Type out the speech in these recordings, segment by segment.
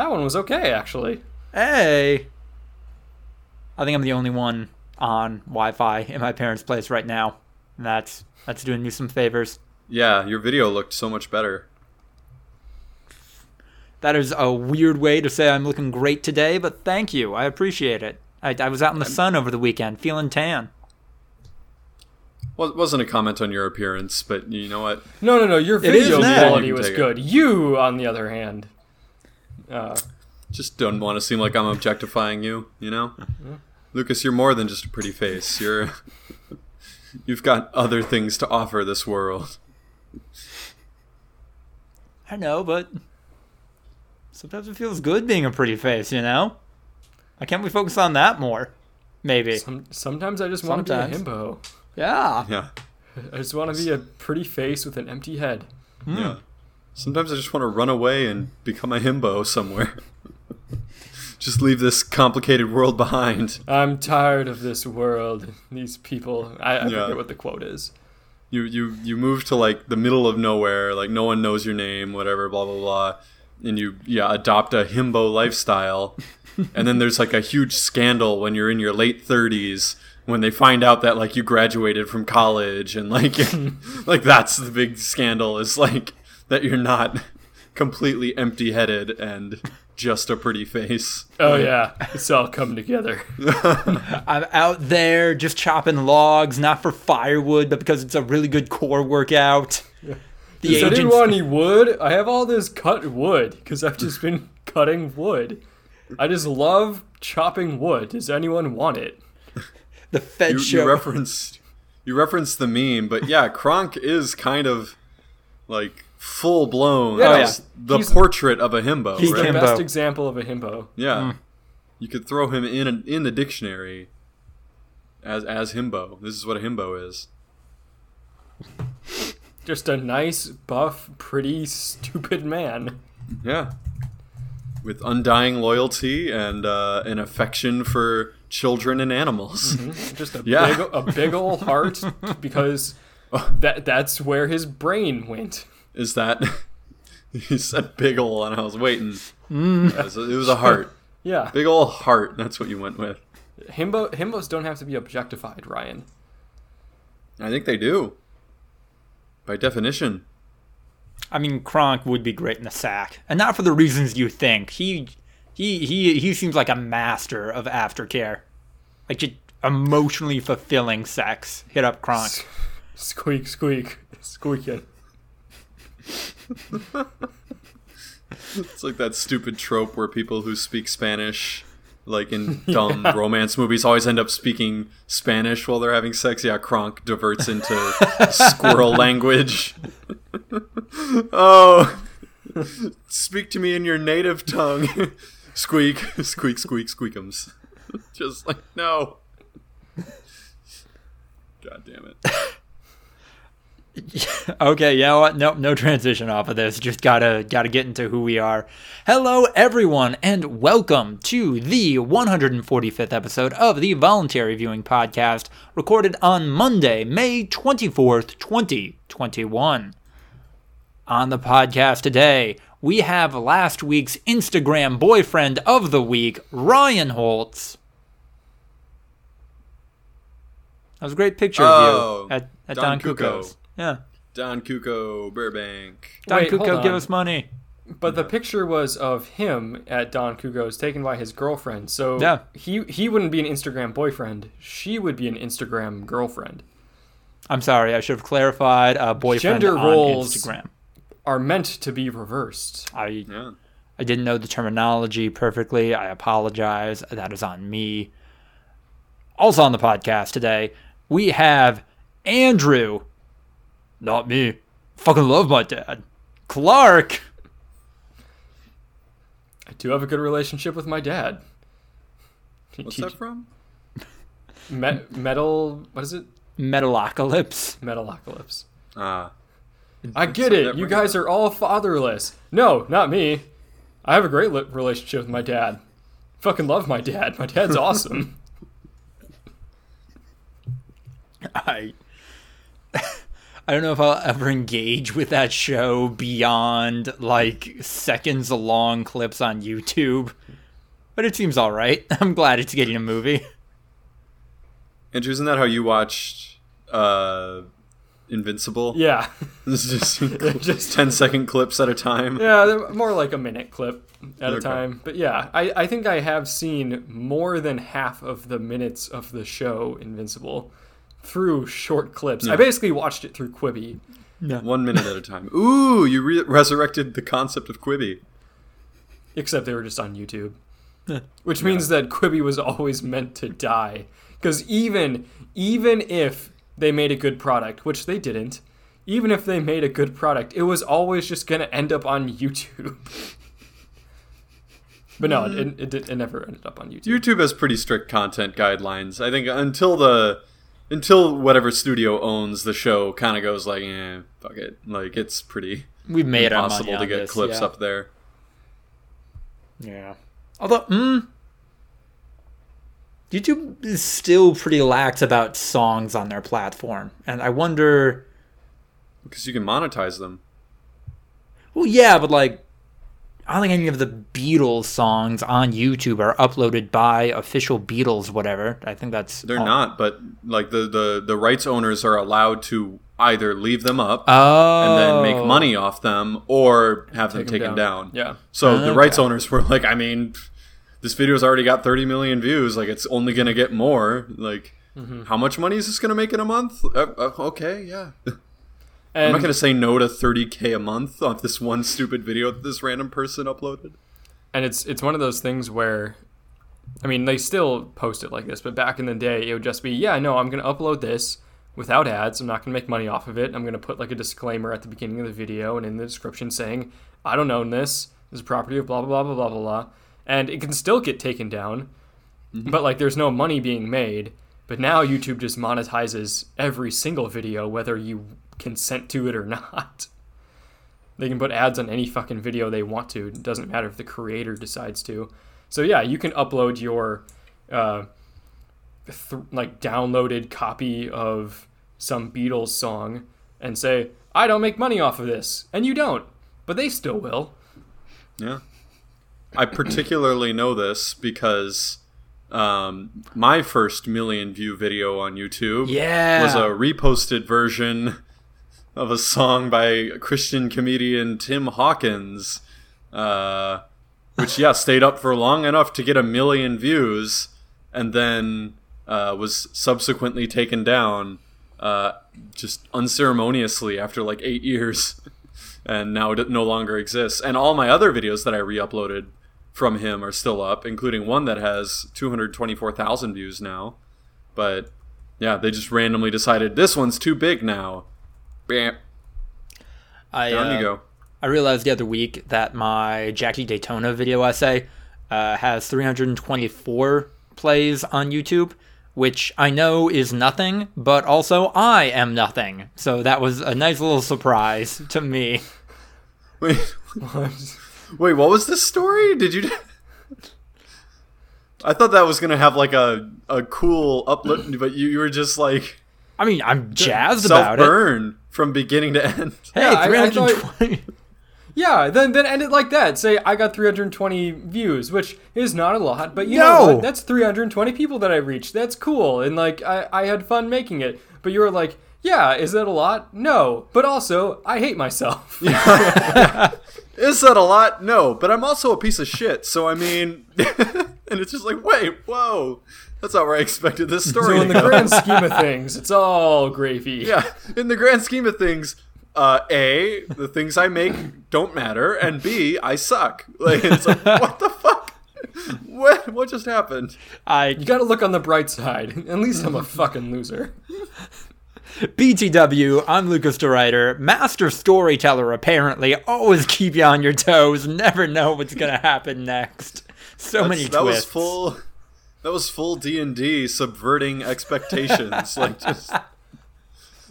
That one was okay, actually. Hey. I think I'm the only one on Wi-Fi in my parents' place right now. And that's that's doing me some favors. Yeah, your video looked so much better. That is a weird way to say I'm looking great today, but thank you. I appreciate it. I, I was out in the sun over the weekend, feeling tan. Well, it wasn't a comment on your appearance, but you know what? No, no, no. Your video quality was take it. good. You, on the other hand, uh, Just don't want to seem like I'm objectifying you, you know? Lucas, you're more than just a pretty face. You're you've got other things to offer this world. I know, but sometimes it feels good being a pretty face, you know? Why can't we focus on that more? Maybe. some, sometimes I just want to be a Sometimes. himbo. Yeah. Yeah. I just want to be a pretty face with an empty head. Yeah. Sometimes I just want to run away and become a himbo somewhere. just leave this complicated world behind. I'm tired of this world. These people. I, I Yeah. forget what the quote is. You you you move to like the middle of nowhere, like no one knows your name, whatever, blah blah blah, and you yeah adopt a himbo lifestyle, and then there's like a huge scandal when you're in your late thirties when they find out that like you graduated from college and like like that's the big scandal is like that you're not completely empty headed and just a pretty face. Oh yeah, it's all coming together. I'm out there just chopping logs, not for firewood, but because it's a really good core workout. The Does anyone agents- want any wood? I have all this cut wood because I've just been cutting wood. I just love chopping wood. Does anyone want it? the Fed You, show. you referenced you referenced the meme, but yeah, Kronk is kind of like full blown Yeah, uh, oh, yeah. the He's- portrait of a himbo, He's right? The Himbo. best example of a himbo. Yeah, hmm. you could throw him in a, in the dictionary as as himbo. This is what a himbo is. Just a nice, buff, pretty, stupid man. Yeah, with undying loyalty and uh, an affection for children and animals. Mm-hmm. Just a Yeah. big, a big old heart because that that's where his brain went. Is that? he said big ol', and I was waiting. Mm. Yeah, so it was a heart, Yeah, big ol' heart. That's what you went with. himbo himbos don't have to be objectified, Ryan. I think they do. By definition. I mean, Kronk would be great in the sack, and not for the reasons you think. He, he, he, he seems like a master of aftercare, like just emotionally fulfilling sex. Hit up Kronk. Squeak, squeak, squeaking. It's like that stupid trope where people who speak Spanish, like in dumb romance movies, always end up speaking Spanish while they're having sex. Yeah, Kronk diverts into squirrel language. oh, speak to me in your native tongue. squeak, squeak, squeak, squeakums. Just like, no. God damn it. okay, yeah, know what? Nope, no transition off of this. Just gotta gotta get into who we are. Hello, everyone, and welcome to the 145th episode of the Voluntary Viewing Podcast, recorded on Monday, May 24th, 2021. On the podcast today, we have last week's Instagram boyfriend of the week, Ryan Holtz. That was a great picture Oh, of you oh, at, at Don Don, Cuco. Cuco's. Yeah. Don Cuco, Burbank. Don Wait, Cuco, give us money. But the picture was of him at Don Cuco's taken by his girlfriend. So Yeah. he he wouldn't be an Instagram boyfriend. She would be an Instagram girlfriend. I'm sorry, I should have clarified. Uh, boyfriend Gender on roles. Instagram. Are meant to be reversed. I Yeah. I didn't know the terminology perfectly. I apologize. That is on me. Also on the podcast today, we have Andrew. Not me. Fucking love my dad. Clark. I do have a good relationship with my dad. What's that from? Me- metal. What is it? Metalocalypse. Metalocalypse. Ah. I get it. You ring guys are all fatherless. No, not me. I have a great li- relationship with my dad. Fucking love my dad. My dad's awesome. I don't know if I'll ever engage with that show beyond like seconds long clips on YouTube, but it seems all right. I'm glad it's getting a movie. Andrew, isn't that how you watched uh, Invincible? Yeah, This is just, Just- just 10 second clips at a time. yeah, they're more like a minute clip at a time. But yeah, I, I think I have seen more than half of the minutes of the show Invincible through short clips. I basically watched it through Quibi. One minute at a time. Ooh, you re- resurrected the concept of Quibi. except they were just on YouTube. Which means that Quibi was always meant to die. Because even even if they made a good product, which they didn't, even if they made a good product, it was always just gonna end up on YouTube. but no, it, mm. it, it, it never ended up on YouTube. YouTube has pretty strict content guidelines. I think until the until whatever studio owns the show kind of goes like, eh, fuck it. Like it's pretty We've made impossible to get this, clips yeah. up there. Yeah. Although, mm, YouTube is still pretty lax about songs on their platform, and I wonder. Because you can monetize them. Well, yeah, but like, I don't think any of the Beatles songs on YouTube are uploaded by official Beatles, whatever. I think that's They're all- not, but like the, the the rights owners are allowed to either leave them up Oh, and then make money off them or have them Take 'em taken down. Yeah. So the rights owners were like, I mean, this video's already got 30 million views. Like, it's only gonna get more. Like, Mm-hmm. how much money is this gonna make in a month? Uh, uh, okay, yeah. I'm not gonna say no to 30k a month off this one stupid video that this random person uploaded. and it's it's one of those things where I mean they still post it like this, but back in the day it would just be, yeah, no, I'm gonna upload this without ads. I'm not gonna make money off of it. I'm gonna put like a disclaimer at the beginning of the video and in the description saying, I don't own this. This is property of blah blah blah blah blah blah blah. And it can still get taken down. Mm-hmm. But like there's no money being made. But now YouTube just monetizes every single video, whether you consent to it or not. They can put ads on any fucking video they want to. It doesn't matter if the creator decides to. So yeah, you can upload your uh, th- like downloaded copy of some Beatles song and say, "I don't make money off of this," and you don't, but they still will. Yeah. I particularly know this because um, my first million view video on YouTube Yeah. was a reposted version of a song by Christian comedian Tim Hawkins, uh, which yeah stayed up for long enough to get a million views, and then uh, was subsequently taken down uh, just unceremoniously after like eight years, and now it no longer exists. And all my other videos that I re-uploaded from him are still up, including one that has 224,000 views now. But yeah, they just randomly decided this one's too big now. Bam. I, Down uh, you go. I realized the other week that my Jackie Daytona video essay uh, has 324 plays on YouTube, which I know is nothing, but also I am nothing. So that was a nice little surprise to me. Wait, wait, what was this story? Did you? I thought that was gonna have like a a cool uplift, but you, you were just like I mean, I'm jazzed about it. burn from beginning to end. Hey, Yeah, I- I 320. Yeah, then then end it like that. Say I got 320 views, which is not a lot, but you No. know what? That's 320 people that I reached. That's cool, and like I I had fun making it. But you were like, yeah, is that a lot? No, but also I hate myself. Is that a lot? No, but I'm also a piece of shit. So I mean, and it's just like, wait, whoa, that's not where I expected this story. so in the grand scheme of things, it's all gravy. yeah, in the grand scheme of things, uh, a the things I make don't matter, and b I suck. Like it's like, what the fuck? What what just happened? I You gotta look on the bright side. At least I'm a fucking loser. BTW, I'm Lucas DeRuyter, master storyteller apparently. Always keep you on your toes, never know what's gonna happen next. So many that was full. That was full D and D subverting expectations. like just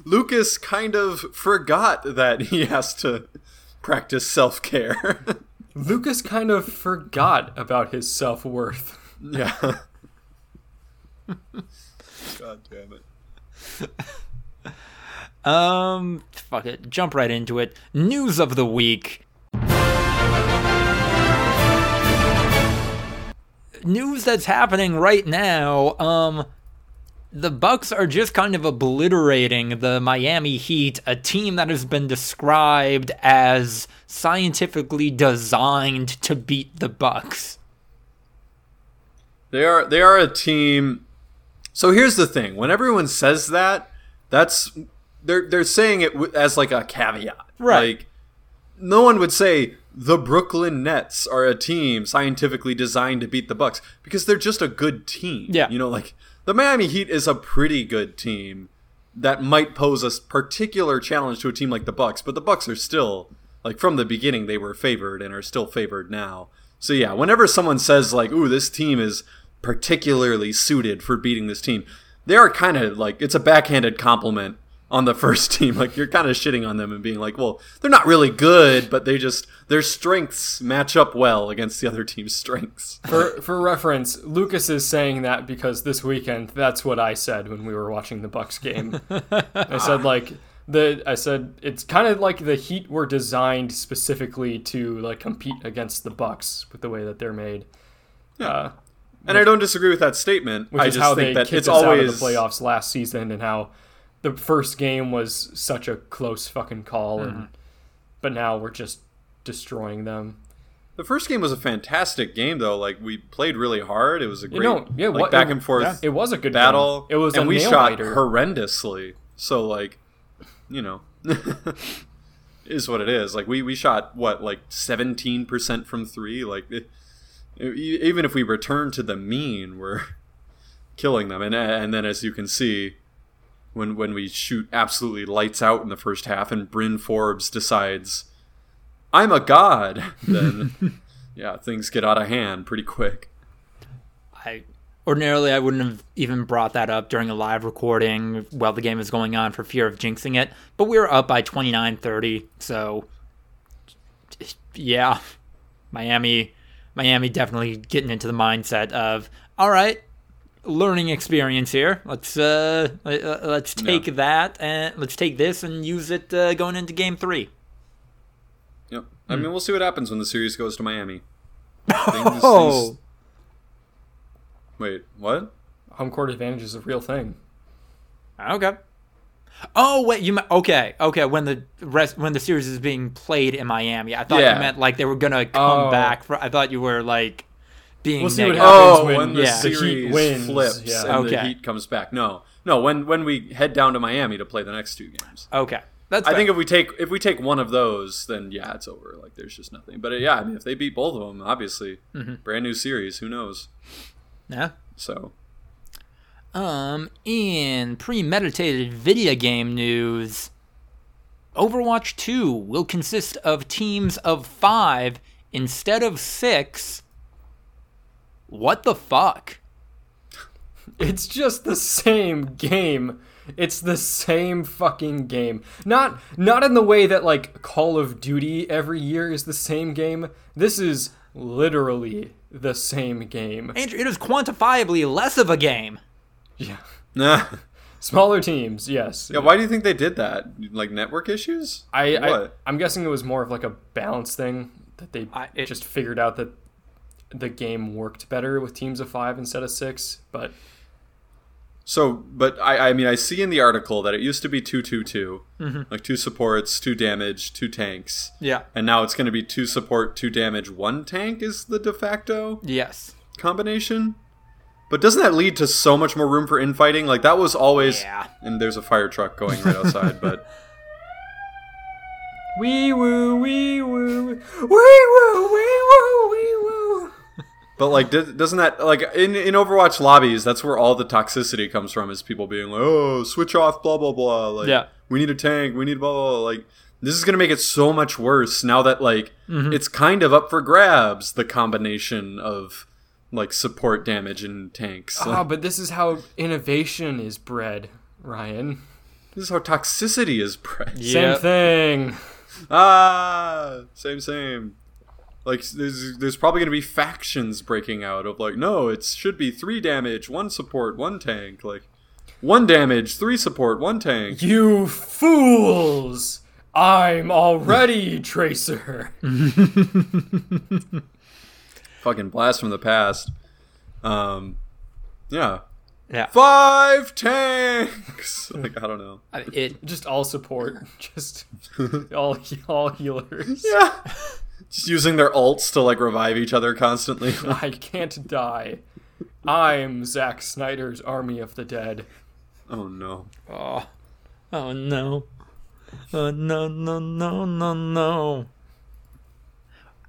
Lucas kind of forgot that he has to practice self care. Lucas kind of forgot about his self worth. yeah. God damn it. Um, fuck it, jump right into it. News of the week. News that's happening right now. Um, the Bucks are just kind of obliterating the Miami Heat, a team that has been described as scientifically designed to beat the Bucks. They are they are a team. So here's the thing: when everyone says that, that's they're they're saying it as like a caveat, Right. Like no one would say the Brooklyn Nets are a team scientifically designed to beat the Bucks because they're just a good team. Yeah. you know, like the Miami Heat is a pretty good team that might pose a particular challenge to a team like the Bucks, but the Bucks are still like from the beginning they were favored and are still favored now. So yeah, whenever someone says like, "Ooh, this team is particularly suited for beating this team," they are kind of like it's a backhanded compliment on the first team. Like you're kind of shitting on them and being like, "Well, they're not really good, but they just their strengths match up well against the other team's strengths." For for reference, Lucas is saying that because this weekend that's what I said when we were watching the Bucks game. I said like the I said it's kind of like the Heat were designed specifically to like compete against the Bucks with the way that they're made. Uh, And I don't disagree with that statement. which I is just how think they that kicked us always out of the playoffs last season, and how the first game was such a close fucking call, Mm-hmm. and but now we're just destroying them. The first game was a fantastic game, though. Like we played really hard. It was a You great, know, yeah, like what, back it, and forth yeah, it was a good battle. Game. It was and a we nail shot biter. horrendously. So like, you know, is what it is. Like we we shot what like seventeen percent from three. Like it, e- even if we return to the mean, we're killing them. And and then as you can see. When, when we shoot absolutely lights out in the first half and Bryn Forbes decides I'm a god, then yeah, things get out of hand pretty quick. I ordinarily I wouldn't have even brought that up during a live recording while the game is going on for fear of jinxing it, but we were up by 29-30, so yeah. Miami Miami definitely getting into the mindset of all right, learning experience here. Let's uh let- uh, let's take Yeah. that and let's take this and use it uh, going into game 3. Yep. I mean, we'll see what happens when the series goes to Miami. Things- Oh. things- Wait, what? Home court advantage is a real thing. Okay. Oh wait, you meant okay, okay. When the rest, when the series is being played in Miami, I thought Yeah. you meant like they were gonna come Oh. back. For, I thought you were like being. We'll see what happens Oh, when when the yeah. the Heat series wins, flips yeah. and the Heat comes back. No, no. When when we head down to Miami to play the next two games, Okay, that's. I fair. think if we take if we take one of those, then yeah, it's over. Like there's just nothing. But uh, yeah, I mean, if they beat both of them, obviously, Mm-hmm. brand new series. Who knows? yeah. So Um, in premeditated video game news, Overwatch 2 will consist of teams of five instead of six. What the fuck? It's just the same game. It's the same fucking game. Not not in the way that like Call of Duty every year is the same game. This is literally the same game. Andrew, it is quantifiably less of a game. Yeah. nah. Smaller teams, yes. Yeah, why do you think they did that? Like network issues? I, I What? I'm guessing it was more of like a balance thing that they I- it- just figured out that the game worked better with teams of five instead of six. But So, but I, I mean, I see in the article that it used to be two, two, two, Mm-hmm. like two supports, two damage, two tanks, Yeah. and now it's going to be two support, two damage, one tank is the de facto Yes. combination. But doesn't that lead to so much more room for infighting? Like that was always, Yeah. and there's a fire truck going right outside, but wee woo wee woo wee woo wee woo wee woo. But like doesn't that like in in Overwatch lobbies? That's where all the toxicity comes from. Is people being like, oh, switch off, blah blah blah. Like, Yeah. we need a tank, we need blah blah. blah. Like this is gonna make it so much worse now that like Mm-hmm. it's kind of up for grabs. The combination of like support damage and tanks. Ah, but this is how innovation is bred, Ryan. this is how toxicity is bred. Same thing. Ah, same, same. Like, there's there's probably gonna be factions breaking out of like, no, it should be three damage, one support, one tank. Like, One damage, three support, one tank. You fools! I'm already Tracer. Fucking blast from the past. Um, yeah. Yeah. Five tanks. like I don't know. It Just all support. Just all all healers. Yeah. Just using their alts to like revive each other constantly. I can't die. I'm Zack Snyder's Army of the Dead. oh no. Oh, oh no. Oh, no, no, no, no, no.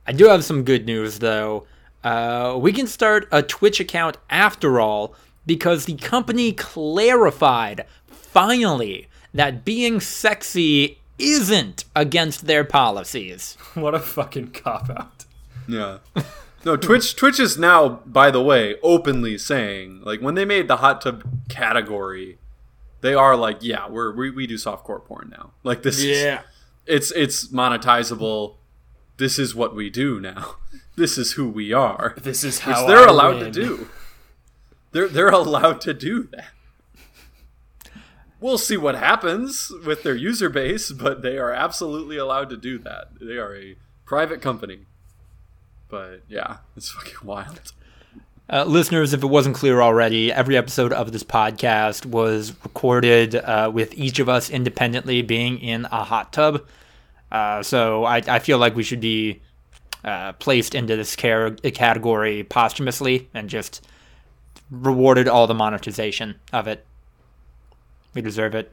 I do have some good news, though. Uh, we can start a Twitch account after all because the company clarified, finally, that being sexy isn't against their policies. What a fucking cop out. Yeah. No, Twitch Twitch is now, by the way, openly saying, like when they made the hot tub category, they are like, yeah, we're we, we do softcore porn now. Like this is it's it's monetizable. This is what we do now. This is who we are. This is Which how they're I allowed win. to do. They're they're allowed to do that. We'll see what happens with their user base, but they are absolutely allowed to do that. They are a private company. But yeah, it's fucking wild. Uh, listeners, if it wasn't clear already, every episode of this podcast was recorded uh, with each of us independently being in a hot tub. Uh, so I, I feel like we should be uh, placed into this car- category posthumously and just rewarded all the monetization of it. We deserve it.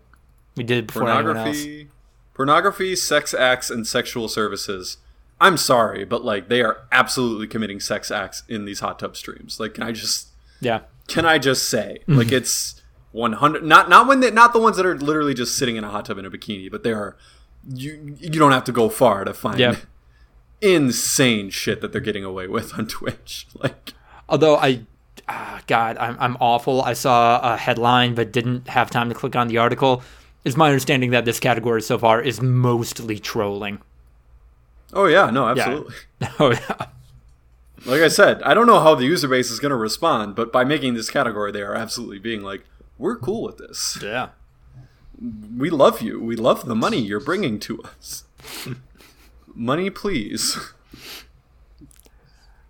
We did it before anyone else. Pornography, pornography, sex acts, and sexual services. I'm sorry, but like they are absolutely committing sex acts in these hot tub streams. Like, can I just Yeah. can I just say, like it's 100 not not when they not the ones that are literally just sitting in a hot tub in a bikini, but they are you you don't have to go far to find Yeah. insane shit that they're getting away with on Twitch. Like Although I, ah, God, I'm, I'm awful. I saw a headline but didn't have time to click on the article. It's my understanding that this category so far is mostly trolling. oh yeah, no, absolutely. Oh yeah. Like I said, I don't know how the user base is going to respond, but by making this category, they are absolutely being like, "We're cool with this. Yeah. We love you. We love the money you're bringing to us. money, please."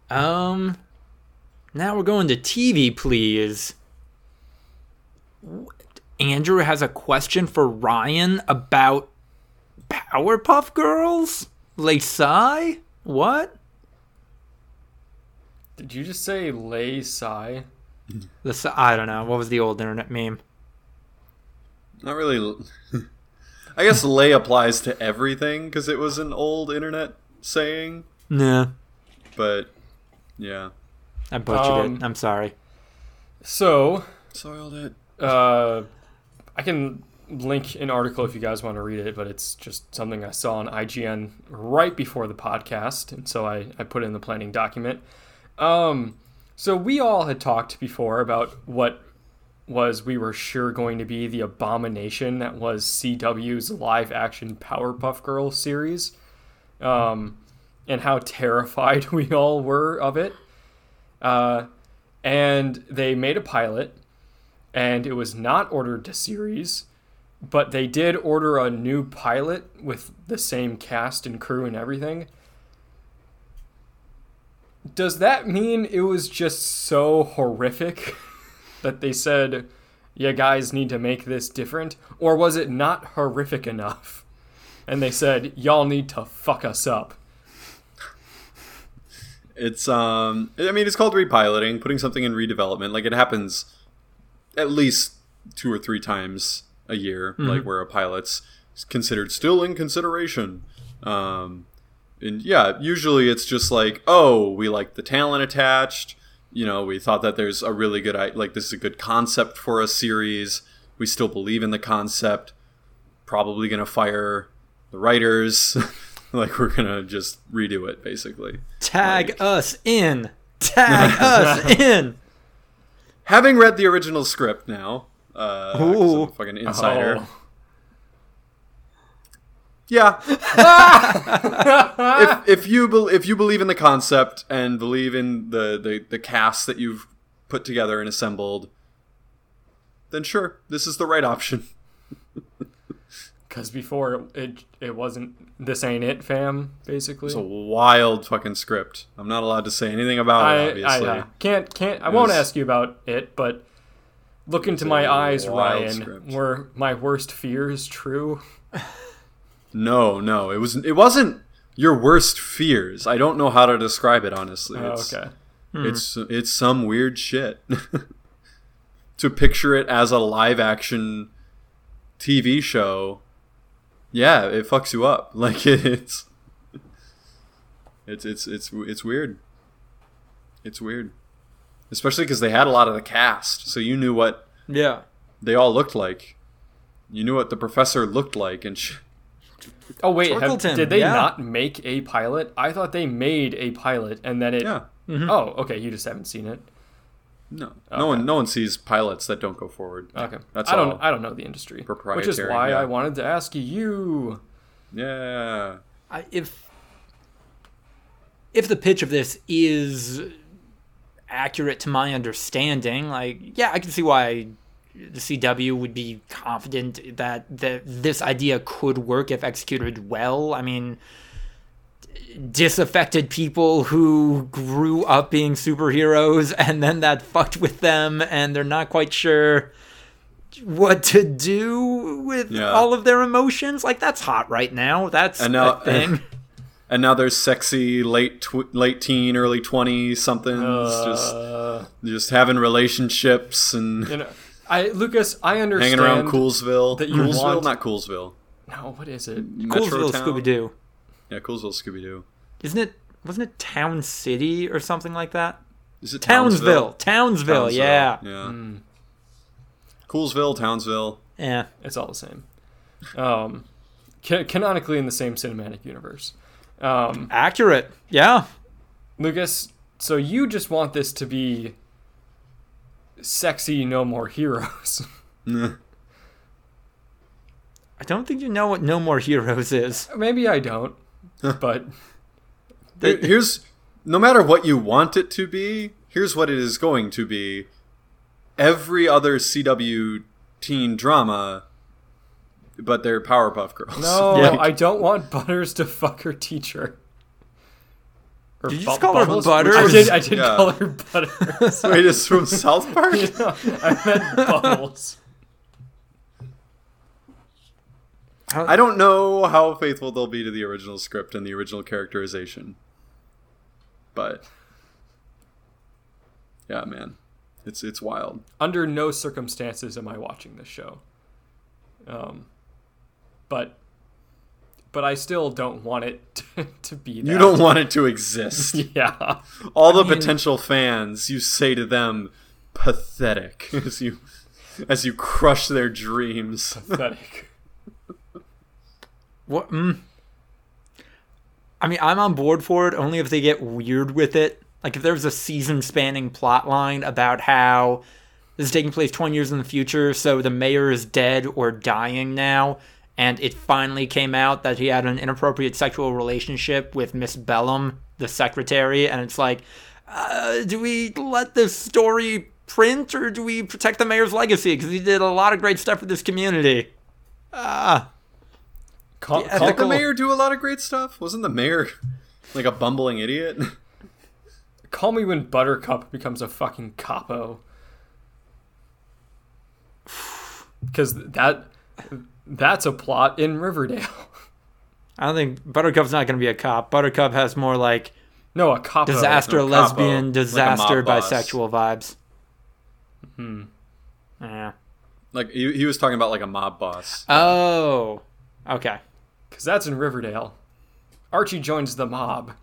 Um. Now we're going to TV, please. Andrew has a question for Ryan about Powerpuff Girls. Lacey? What? Did you just say lay sigh? The I don't know. What was the old internet meme? Not really. I guess lay applies to everything because it was an old internet saying, Yeah. but yeah, I butchered Um, it. I'm sorry. So, soiled it. uh, I can link an article if you guys want to read it, but it's just something I saw on IGN right before the podcast, and so I, I put it in the planning document. Um, so we all had talked before about what was we were sure going to be the abomination that was CW's live action Powerpuff Girls series, um, and how terrified we all were of it. Uh, and they made a pilot and it was not ordered to series, but they did order a new pilot with the same cast and crew and everything. Does that mean it was just so horrific that they said, you guys need to make this different? Or was it not horrific enough? And they said, y'all need to fuck us up. It's um, I mean, it's called repiloting, putting something in redevelopment. Like it happens at least two or three times a year, like where a pilot's considered still in consideration. Um, and yeah, usually it's just like, oh, we like the talent attached. You know, we thought that there's a really good, like, this is a good concept for a series. We still believe in the concept. Probably gonna fire the writers. like, we're gonna just redo it, basically. Tag us in. Tag us in. Having read the original script now, uh, 'cause I'm a fucking insider. Oh. Yeah. if if you bel if you believe in the concept and believe in the, the the cast that you've put together and assembled, then sure, this is the right option. Because before it, it wasn't this ain't it, fam. Basically, It's a wild fucking script. I'm not allowed to say anything about I, it, I obviously. uh, can't can't I won't was- ask you about it, but look into my eyes, Ryan. script. Were my worst fears true? No, no, it was. It wasn't your worst fears. I don't know how to describe it honestly. Oh, It's, okay. It's it's some weird shit. to picture it as a live action TV show, yeah, it fucks you up. Like it's it's it's it's it's weird. It's weird, especially because they had a lot of the cast, so you knew what Yeah. they all looked like. You knew what the professor looked like, and sh- Oh wait, have, did they yeah. not make a pilot? I thought they made a pilot and then it. yeah, mm-hmm. Oh, okay. You just haven't seen it. No, no one, no one sees pilots that don't go forward. Okay, That's I don't. all. I don't know the industry, which is why yeah. I wanted to ask you. Yeah, I, if if the pitch of this is accurate to my understanding, like yeah, I can see why the CW would be confident that that this idea could work if executed well. I mean, disaffected people who grew up being superheroes and then that fucked with them and they're not quite sure what to do with Yeah. all of their emotions like that's hot right now that's And now- a thing and now there's sexy late tw- late teen, early twenty somethings, just Uh, just having relationships and you know, I Lucas, I understand. hanging around Coolsville. that you Coolsville, want- not Coolsville. No, what is it? Coolsville Metrotown? Scooby Doo. Yeah, Coolsville, Scooby Doo. Isn't it? Wasn't it Town City or something like that? Is it Townsville. Townsville. Townsville, Yeah. Yeah. Hmm. Coolsville, Townsville. Yeah. It's all the same. Um, ca- canonically in the same cinematic universe. Um, Accurate. Yeah. Lucas, so you just want this to be sexy, no more heroes. Nah. I don't think you know what No More Heroes is. Maybe I don't, but Here- Here's no matter what you want it to be, here's what it is going to be. Every other CW teen drama, but they're Powerpuff Girls. no, Yeah. I don't want Butters to fuck her teacher. Or Did you Bu- just call her Bubbles? Butters? I did. I did Yeah. call her Butters. Wait, it's from South Park. No, I meant Bubbles. I don't know how faithful they'll be to the original script and the original characterization, but yeah, man, it's it's wild. Under no circumstances am I watching this show. Um, but but I still don't want it to, to be that. You don't want it to exist. Yeah. All the mean- potential fans, you say to them, pathetic as you as you crush their dreams. Pathetic. What? Mm. I mean, I'm on board for it only if they get weird with it. Like if there's a season-spanning plot line about how this is taking place 20 years in the future, so the mayor is dead or dying now, and it finally came out that he had an inappropriate sexual relationship with Miss Bellum, the secretary, and it's like, uh, do we let this story print or do we protect the mayor's legacy because he did a lot of great stuff for this community? Ah. Call, The call, Did the mayor do a lot of great stuff? Wasn't the mayor like a bumbling idiot? call me when Buttercup becomes a fucking capo. Because that that's a plot in Riverdale. I don't think Buttercup's not going to be a cop. Buttercup has more like No, a cop disaster, no, capo, lesbian, like a disaster, boss. bisexual vibes. Hmm. Yeah. like he, he was talking about like a mob boss. Oh. Okay. Because that's in Riverdale. Archie joins the mob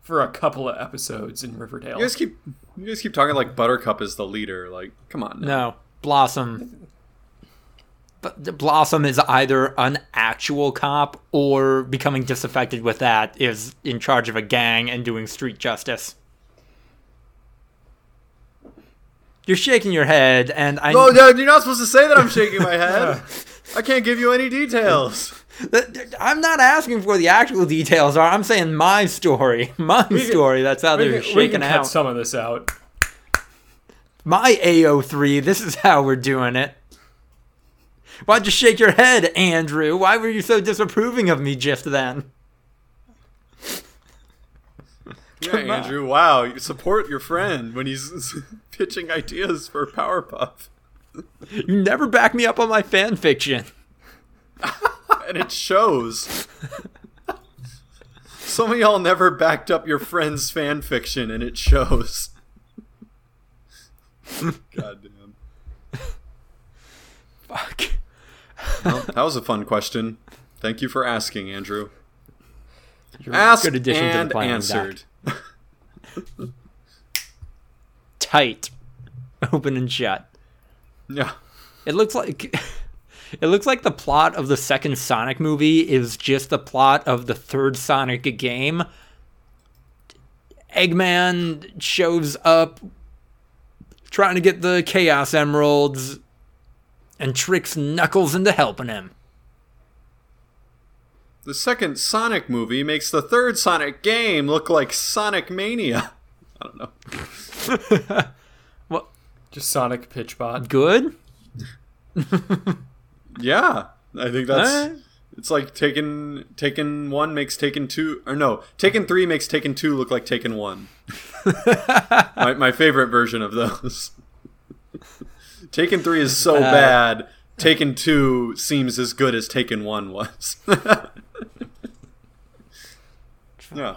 for a couple of episodes in Riverdale. You guys keep you guys keep talking like Buttercup is the leader. Like, come on. now. No. Blossom. But Blossom is either an actual cop or becoming disaffected with that is in charge of a gang and doing street justice. You're shaking your head, and I. No, no, you're not supposed to say that I'm shaking my head. I can't give you any details. I'm not asking for the actual details. Are I'm saying my story, my story. That's how they're can, we shaking can cut some of this out. My AO3. This is how we're doing it. Why'd you shake your head, Andrew? Why were you so disapproving of me just then? Yeah, Andrew. Wow, you support your friend when he's pitching ideas for Powerpuff, You never back me up on my fan fiction. and it shows. Some of y'all never backed up your friend's fan fiction, and it shows. God damn. Fuck. Well, that was a fun question. Thank you for asking, Andrew. You're Asked good addition to the and answered. Tight. Open and shut. Yeah. It looks like it looks like the plot of the second Sonic movie is just the plot of the third Sonic game. Eggman shows up trying to get the Chaos Emeralds and tricks Knuckles into helping him. The second Sonic movie makes the third Sonic game look like Sonic Mania. I don't know. What Just Sonic Pitchbot. good? Yeah, I think that's. Alright. It's like Taken Taken one makes Taken two, or no, Taken three makes Taken two look like Taken one. my my favorite version of those. Taken three is so Uh, bad. Taken two seems as good as Taken one was. yeah.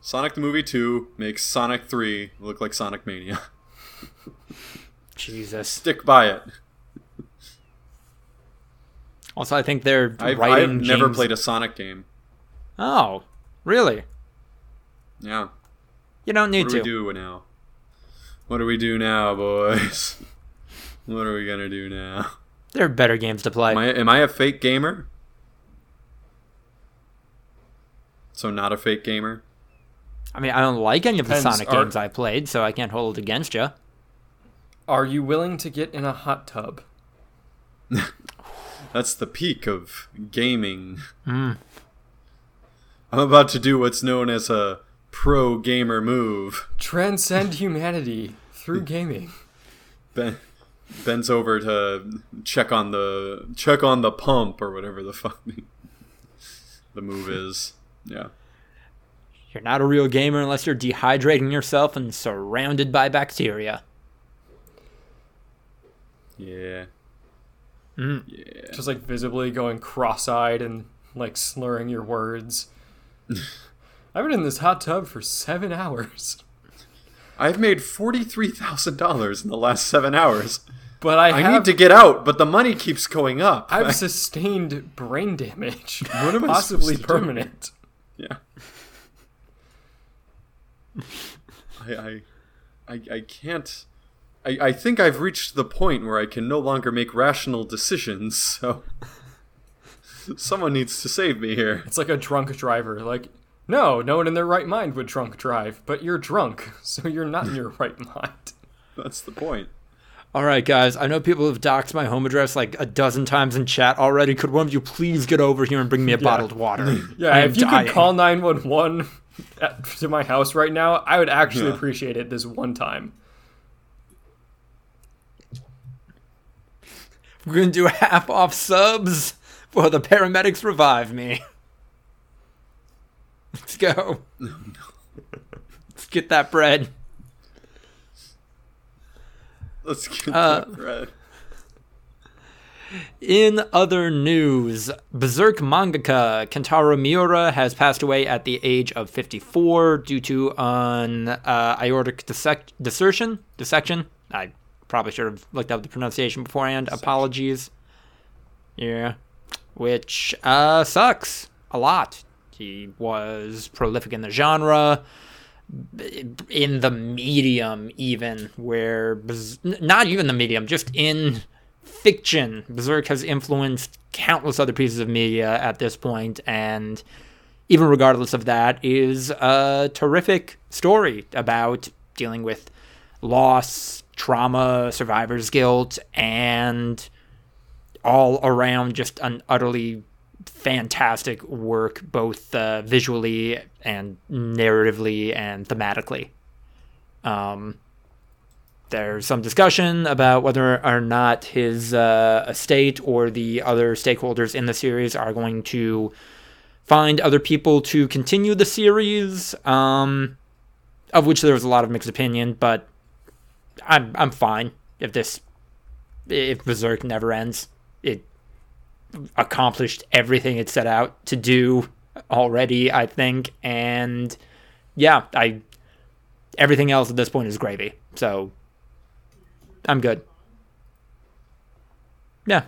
Sonic the movie two makes Sonic three look like Sonic Mania. Jesus. Stick by it. Also, I think they're I've, writing. I've never James- played a Sonic game. Oh, really? Yeah. You don't need to. What do to. we do now? What do we do now, boys? What are we gonna do now? There are better games to play. Am I, am I a fake gamer? So not a fake gamer? I mean, I don't like any of the Depends, Sonic are- games I played, so I can't hold it against you. Are you willing to get in a hot tub? That's the peak of gaming. Hmm. I'm about to do what's known as a pro gamer move. Transcend humanity through gaming. Ben bends over to check on the check on the pump or whatever the fuck the, the move is. Yeah. You're not a real gamer unless you're dehydrating yourself and surrounded by bacteria. Yeah. Mm. Yeah. Just like visibly going cross-eyed and like slurring your words. I've been in this hot tub for seven hours, I've made forty-three thousand dollars in the last seven hours. but I, I have need to get out, but the money keeps going up. I've sustained brain damage, What am I possibly to do? permanent. yeah. I, I, I, I can't. I, I think I've reached the point where I can no longer make rational decisions. So, someone needs to save me here. It's like a drunk driver. Like, no, no one in their right mind would drunk drive, but you're drunk, so you're not in your right mind. That's the point. All right, guys. I know people have doxed my home address like a dozen times in chat already. Could one of you please get over here and bring me a bottled water? Yeah, I am if you dying. could call 911 at, to my house right now, I would actually Yeah. appreciate it this one time. We're gonna do half off subs for the paramedics revive me. Let's go. Let's get that bread. Let's get Uh, that bread. In other news, Berserk mangaka Kentaro Miura has passed away at the age of 54 due to an uh, aortic dissection. Dissection. I probably should have looked up the pronunciation beforehand. Apologies. Yeah, which uh, sucks a lot. He was prolific in the genre, in the medium, even where not even the medium, just in fiction. Berserk has influenced countless other pieces of media at this point, and even regardless of that, is a terrific story about dealing with loss, trauma, survivor's guilt, and all around just an utterly fantastic work, both uh, visually and narratively and thematically. Um, there's some discussion about whether or not his uh, estate or the other stakeholders in the series are going to find other people to continue the series, um, of which there was a lot of mixed opinion, but I'm, I'm fine if this, if Berserk never ends. It accomplished everything it set out to do already, I think, and yeah, I everything else at this point is gravy. So I'm good. Yeah.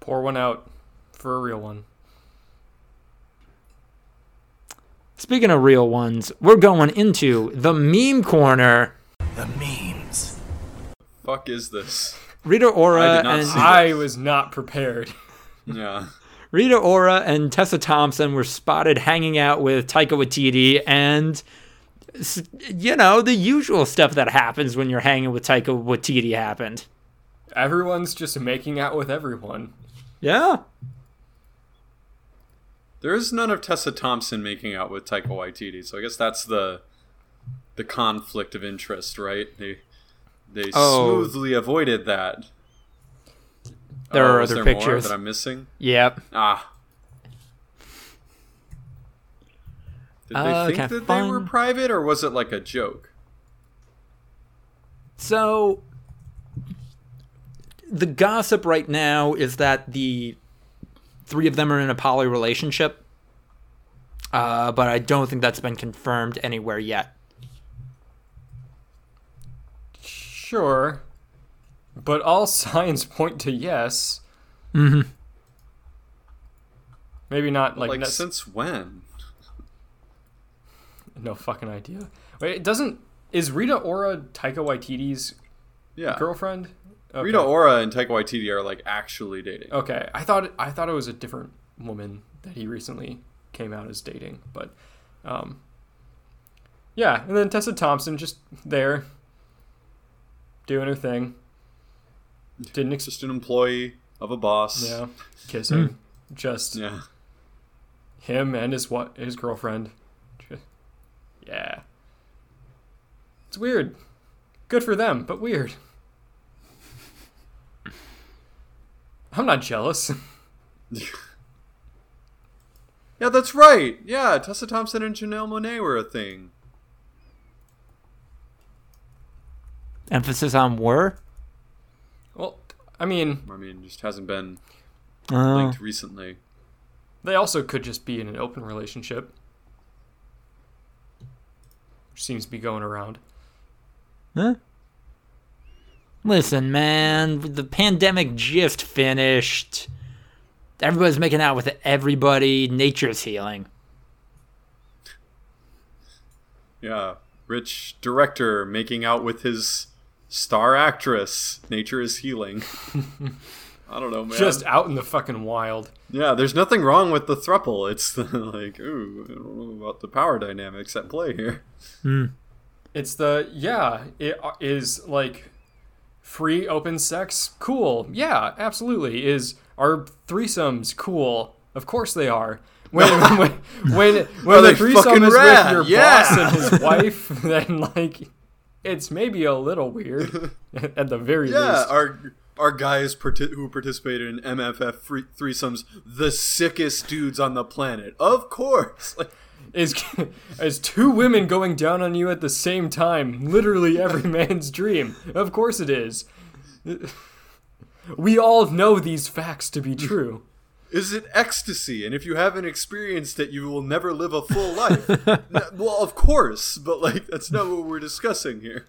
Pour one out for a real one. Speaking of real ones, we're going into the meme corner. The memes. Fuck is this? Rita Ora did not and I was not prepared. Yeah. Rita Ora and Tessa Thompson were spotted hanging out with Taika Waititi and you know, the usual stuff that happens when you're hanging with Taika Waititi happened. Everyone's just making out with everyone. Yeah. There is none of Tessa Thompson making out with Taika Waititi, so I guess that's the the conflict of interest, right? They they Oh. smoothly avoided that. There Oh, are other there pictures. that I'm missing. Yep. Ah. Did they Uh, think that they were private, or was it like a joke? So the gossip right now is that the three of them are in a poly relationship. Uh, but I don't think that's been confirmed anywhere yet. Sure. But all signs point to yes. Mm-hmm. Maybe not like, Like, nec- since when? no fucking idea. Wait, it doesn't is Rita Ora Taika Waititi's Yeah. girlfriend? Okay. Rita Ora and Taika Waititi are like actually dating. Okay, I thought I thought it was a different woman that he recently came out as dating, but um, yeah. And then Tessa Thompson just there doing her thing. Didn't ex- Just an employee of a boss. yeah kissing just Yeah. him and his what his girlfriend. Yeah, it's weird. Good for them, but weird. I'm not jealous. Yeah, that's right. Yeah, Tessa Thompson and Janelle Monáe were a thing. Emphasis on were. Well, I mean, I mean, just hasn't been Oh. linked recently. They also could just be in an open relationship. Which seems to be going around. Huh? Listen, man, the pandemic just finished. Everybody's making out with everybody. Nature's healing. Yeah, rich director making out with his star actress. Nature is healing. I don't know, man. Just out in the fucking wild. yeah, there's nothing wrong with the thruple. It's the, like, ooh, I don't know about the power dynamics at play here. Hmm. It's the, yeah, it is like free open sex. Cool. Yeah, absolutely. Is are threesomes cool? Of course they are. When when when, when the threesome is rad? with your Yeah. boss and his wife, then like it's maybe a little weird at the very Yeah, least. our our guys parti- who participated in MFF free- threesomes, the sickest dudes on the planet. Of course. Like, is is two women going down on you at the same time literally every man's dream of course it is we all know these facts to be true is it ecstasy? And if you haven't experienced it, you will never live a full life. N- well, of course, but like that's not what we're discussing here.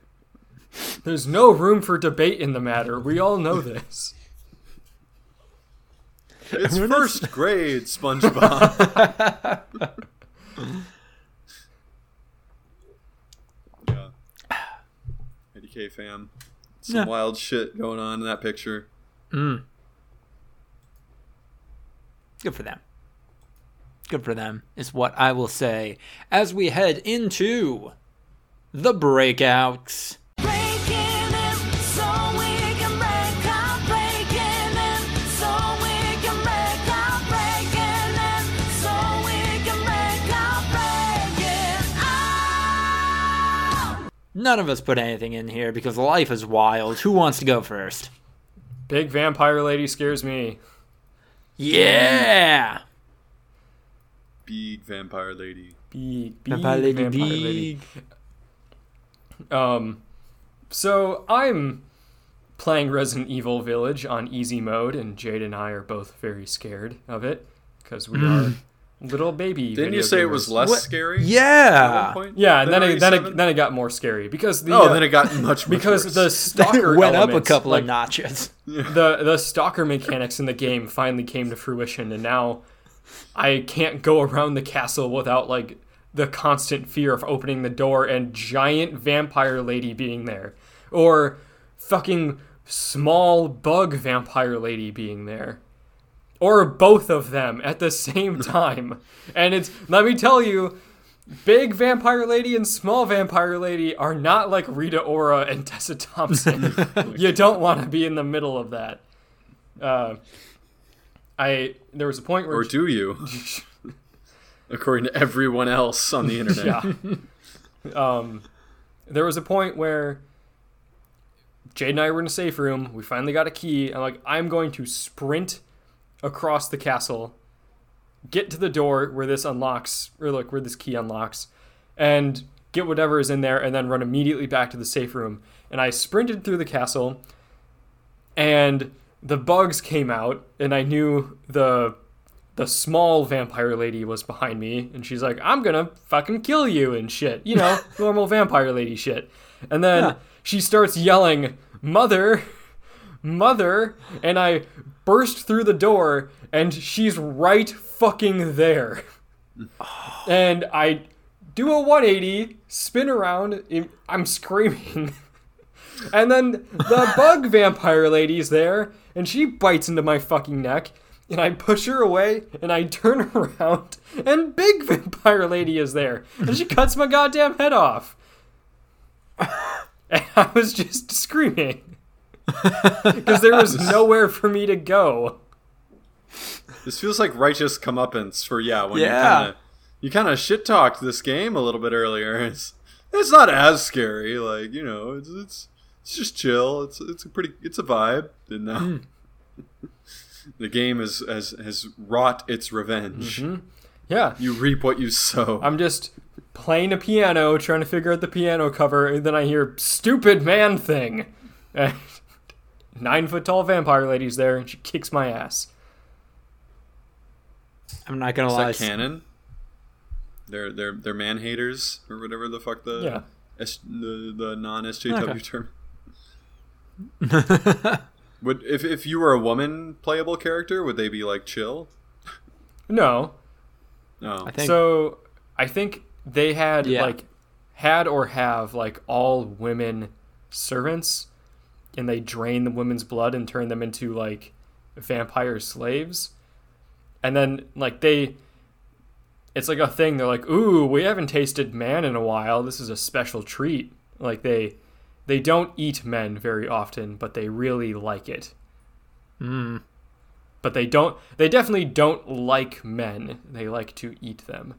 there's no room for debate in the matter we all know this It's first grade SpongeBob. Yeah. ADK fam. Some Yeah. wild shit going on in that picture. Mm. Good for them. Good for them, is what I will say as we head into the breakouts. None of us put anything in here because life is wild. Who wants to go first? Big vampire lady scares me. Yeah. Big vampire lady. Big, big Vampire lady, vampire lady. big. Um, so I'm playing Resident Evil Village on easy mode, and Jade and I are both very scared of it because we are little baby. Didn't video you say it was less What? scary? At one Yeah. point? Yeah, and then it, then it, then it got more scary because the oh, uh, then it got much, much because worse. the stalker Went up a couple like, of notches. the the stalker mechanics in the game finally came to fruition and now I can't go around the castle without like the constant fear of opening the door and giant vampire lady being there or fucking small bug vampire lady being there or both of them at the same time and it's let me tell you Big Vampire Lady and Small Vampire Lady are not like Rita Ora and Tessa Thompson. you don't want to be in the middle of that. Uh, I there was a point where or do you? According to everyone else on the internet. yeah. um, there was a point where Jade and I were in a safe room. We finally got a key. I'm like, I'm going to sprint across the castle, get to the door where this unlocks, or like where this key unlocks, and get whatever is in there, and then run immediately back to the safe room. And I sprinted through the castle, and the bugs came out, and I knew the the small vampire lady was behind me and she's like i'm gonna fucking kill you and shit you know normal vampire lady shit and then Yeah. she starts yelling mother mother and i burst through the door and she's right fucking there and i do a 180 spin around i'm screaming and then the bug vampire lady's there, and she bites into my fucking neck, and I push her away, and I turn around, and big vampire lady is there, and she cuts my goddamn head off. And I was just screaming. Because there was nowhere for me to go. This feels like righteous comeuppance for yeah when Yeah. you kind of you shit talked this game a little bit earlier. It's it's not as scary, like you know, it's it's it's just chill. It's it's a pretty it's a vibe. And now mm. the game is has has wrought its revenge. Mm-hmm. Yeah. You reap what you sow. I'm just playing a piano, trying to figure out the piano cover, and then I hear "stupid man thing." And nine foot tall vampire lady's there, and she kicks my ass. I'm not gonna is lie. that canon? They're they're they're man haters or whatever the fuck the Yeah. S, the the non SJW Okay. term. Would if if you were a woman playable character, would they be like chill? No, No. I think so I think they had Yeah. like had or have like all women servants, and they drain the women's blood and turn them into like vampire slaves, and then like they. It's like a thing. They're like, "Ooh, we haven't tasted man in a while. This is a special treat." Like they, they don't eat men very often, but they really like it. Mm. But they don't. They definitely don't like men. They like to eat them.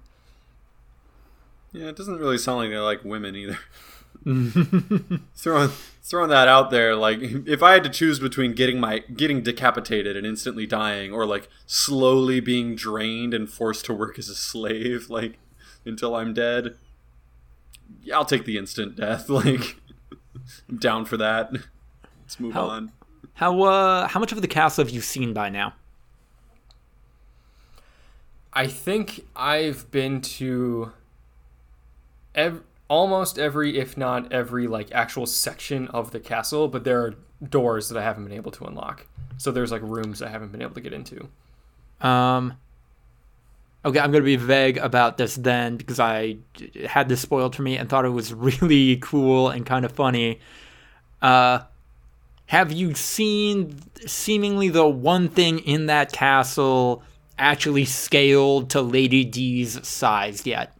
Yeah, it doesn't really sound like they like women either. throwing throwing that out there, like if I had to choose between getting my getting decapitated and instantly dying, or like slowly being drained and forced to work as a slave, like until I'm dead, yeah, I'll take the instant death. Like I'm down for that. Let's move How- on. How uh how much of the castle have you seen by now? I think I've been to ev- almost every, if not every, like actual section of the castle, but there are doors that I haven't been able to unlock. So there's like rooms I haven't been able to get into. Um Okay, I'm to be vague about this then because I had this spoiled for me and thought it was really cool and kind of funny. Uh have you seen seemingly the one thing in that castle actually scaled to Lady D's size yet?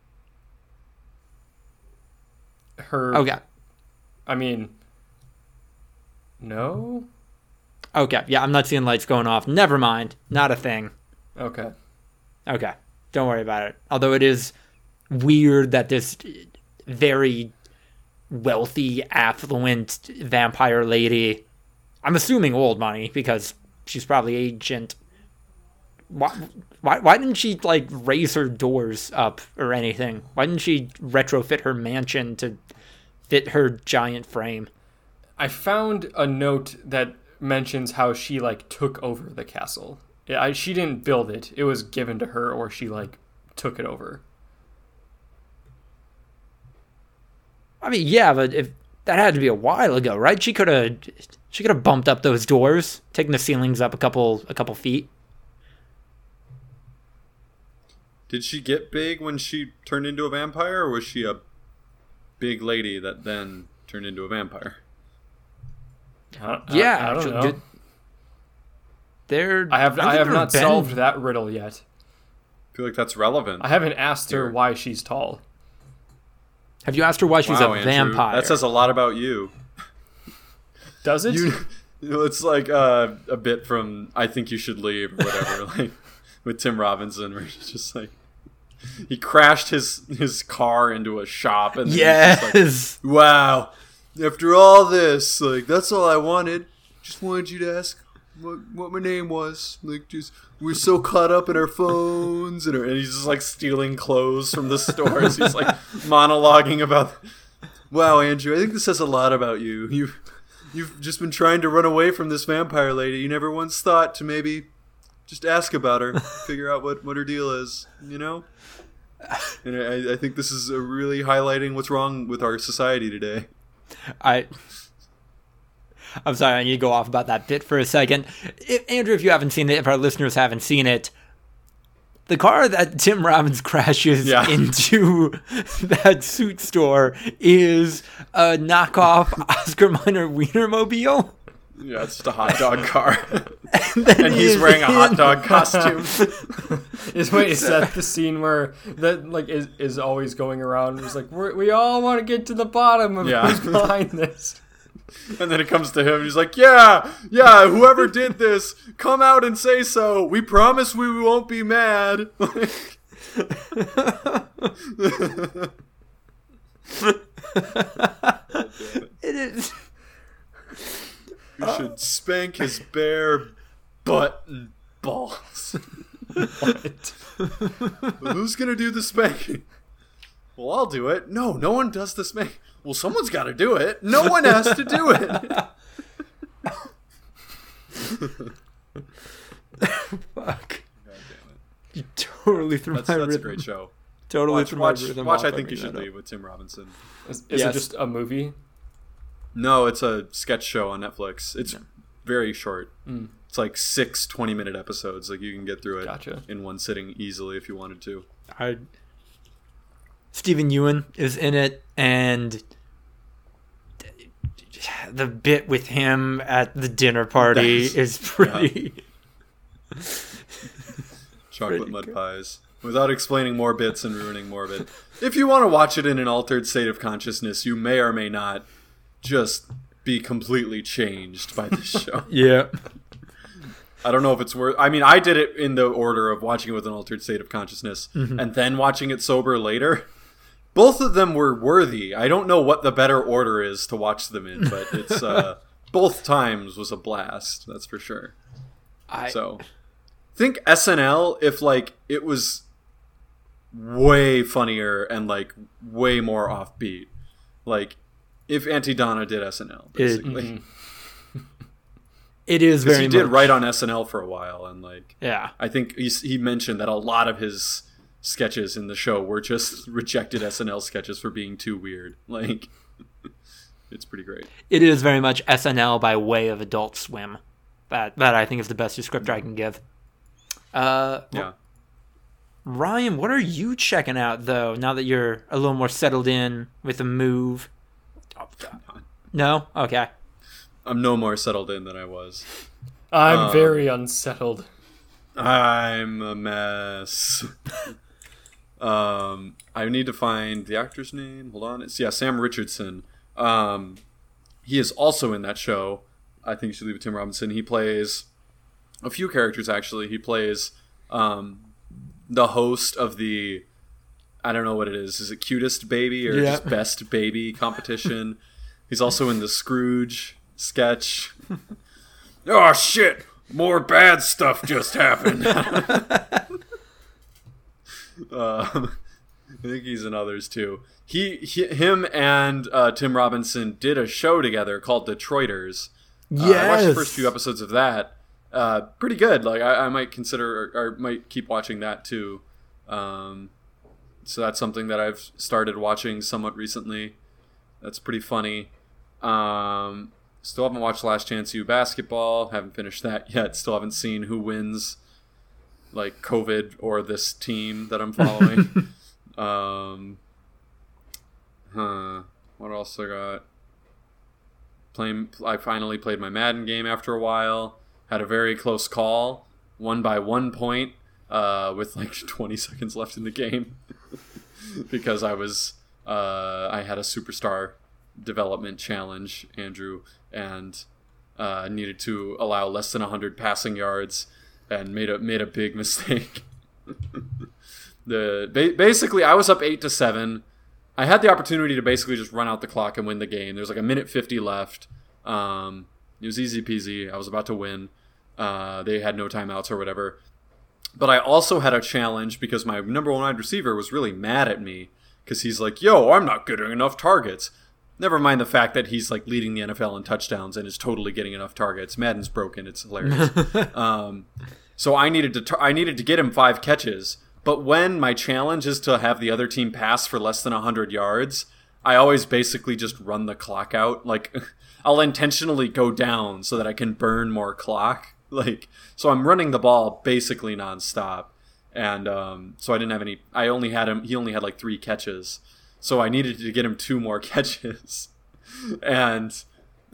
Her. Oh, okay. I mean, no. Okay. Yeah, I'm not seeing lights going off. Never mind. Not a thing. Okay. Okay. Don't worry about it. Although it is weird that this very wealthy, affluent vampire lady. I'm assuming old money because she's probably ancient. Why, why, why didn't she like raise her doors up or anything? Why didn't she retrofit her mansion to fit her giant frame? I found a note that mentions how she like took over the castle. Yeah, I, she didn't build it; it was given to her, or she like took it over. I mean, yeah, but if that had to be a while ago, right? She could have she could have bumped up those doors, taken the ceilings up a couple a couple feet. Did she get big when she turned into a vampire, or was she a big lady that then turned into a vampire? I, I- Yeah, I, don't actually, know. did- There, I have I think have not been- solved that riddle yet. I feel like that's relevant. I haven't asked her Here. why she's tall. Have you asked her why she's Wow, a Andrew, vampire? That says a lot about you. Does it? You, you know, it's like uh, a bit from "I Think You Should Leave" or whatever, like with Tim Robinson, where it's just like he crashed his his car into a shop, and he's like, yes. wow. After all this, like that's all I wanted. Just wanted you to ask what what my name was. Like, just we're so caught up in our phones, and, our, and he's just like stealing clothes from the stores. he's like monologuing about. Wow, Andrew, I think this says a lot about you. You you've just been trying to run away from this vampire lady. You never once thought to maybe just ask about her, figure out what what her deal is. You know. And I, I think this is really highlighting what's wrong with our society today. I. I'm sorry, I need to go off about that bit for a second. If, Andrew, if you haven't seen it, if our listeners haven't seen it, the car that Tim Robbins crashes Yeah. into that suit store is a knockoff Oscar Mayer Wienermobile. Yeah, it's just a hot dog car. Then and he he's wearing a hot dog costume. Is wait, is that the scene where that like is is always going around? It's like we all want to get to the bottom of Yeah. who's behind this. and then it comes to him. He's like, "Yeah, yeah, whoever did this, come out and say so. We promise we won't be mad." It is. We should spank his bare butt and balls. What? Well, who's gonna do the spanking? Well, I'll do it. No, no one does the spank. Well, someone's got to do it. No one has to do it. Fuck. God damn it. You totally threw That's my that's a great show. Totally Watch, threw watch, my rhythm watch. off I think you should that leave with Tim Robinson. Is, is Yes. it just a movie? No, it's a sketch show on Netflix. It's very short. Mm. It's like six 20 minute episodes. Like you can get through it Gotcha. in one sitting easily if you wanted to. I Steven Yeun is in it, and the bit with him at the dinner party Nice. is pretty. Chocolate Pretty mud good. pies. Without explaining more bits and ruining more of it. If you want to watch it in an altered state of consciousness, you may or may not just be completely changed by this show. Yeah, I don't know if it's worth. I mean, I did it in the order of watching it with an altered state of consciousness Mm-hmm. and then watching it sober later. Both of them were worthy. I don't know what the better order is to watch them in, but it's uh, both times was a blast. That's for sure. I So, think SNL if like it was way funnier and like way more offbeat. Like if Aunty Donna did SNL, basically it is very he did much- write on SNL for a while, and like Yeah, I think he, he mentioned that a lot of his sketches in the show were just rejected SNL sketches for being too weird. Like, it's pretty great. it is very much SNL by way of Adult Swim. That that I think is the best descriptor I can give. Uh, Yeah. Ryan, what are you checking out though? Now that you're a little more settled in with the move. No, okay. I'm no more settled in than I was. I'm Um, very unsettled. I'm a mess. um, I need to find the actor's name. Hold on. It's yeah, Sam Richardson. Um, he is also in that show. I think you should leave it to Tim Robinson. He plays a few characters actually. He plays um, the host of the I don't know what it is. Is it cutest baby or Yeah. just best baby competition? He's also in the Scrooge sketch. oh shit! More bad stuff just happened. um, I think he's in others too. He, he him, and uh, Tim Robinson did a show together called Detroiters. Uh, I watched the first few episodes of that. Uh, pretty good. Like I, I might consider or, or might keep watching that too. Um, so that's something that I've started watching somewhat recently. That's pretty funny. Um, still haven't watched Last Chance U basketball. Haven't finished that yet. Still haven't seen who wins, like COVID or this team that I'm following. um, huh. What else I got? Playing. I finally played my Madden game after a while. Had a very close call. Won by one point. Uh, with like 20 seconds left in the game. because I was uh, I had a superstar development challenge, Andrew, and uh, needed to allow less than 100 passing yards, and made a made a big mistake. the ba- basically I was up eight to seven. I had the opportunity to basically just run out the clock and win the game. There's like a minute 50 left. Um, it was easy peasy. I was about to win. Uh, they had no timeouts or whatever. But I also had a challenge because my number one wide receiver was really mad at me because he's like, "Yo, I'm not getting enough targets." Never mind the fact that he's like leading the NFL in touchdowns and is totally getting enough targets. Madden's broken; it's hilarious. um, so I needed to tar- I needed to get him five catches. But when my challenge is to have the other team pass for less than hundred yards, I always basically just run the clock out. Like I'll intentionally go down so that I can burn more clock. Like so, I'm running the ball basically nonstop, and um, so I didn't have any. I only had him. He only had like three catches, so I needed to get him two more catches, and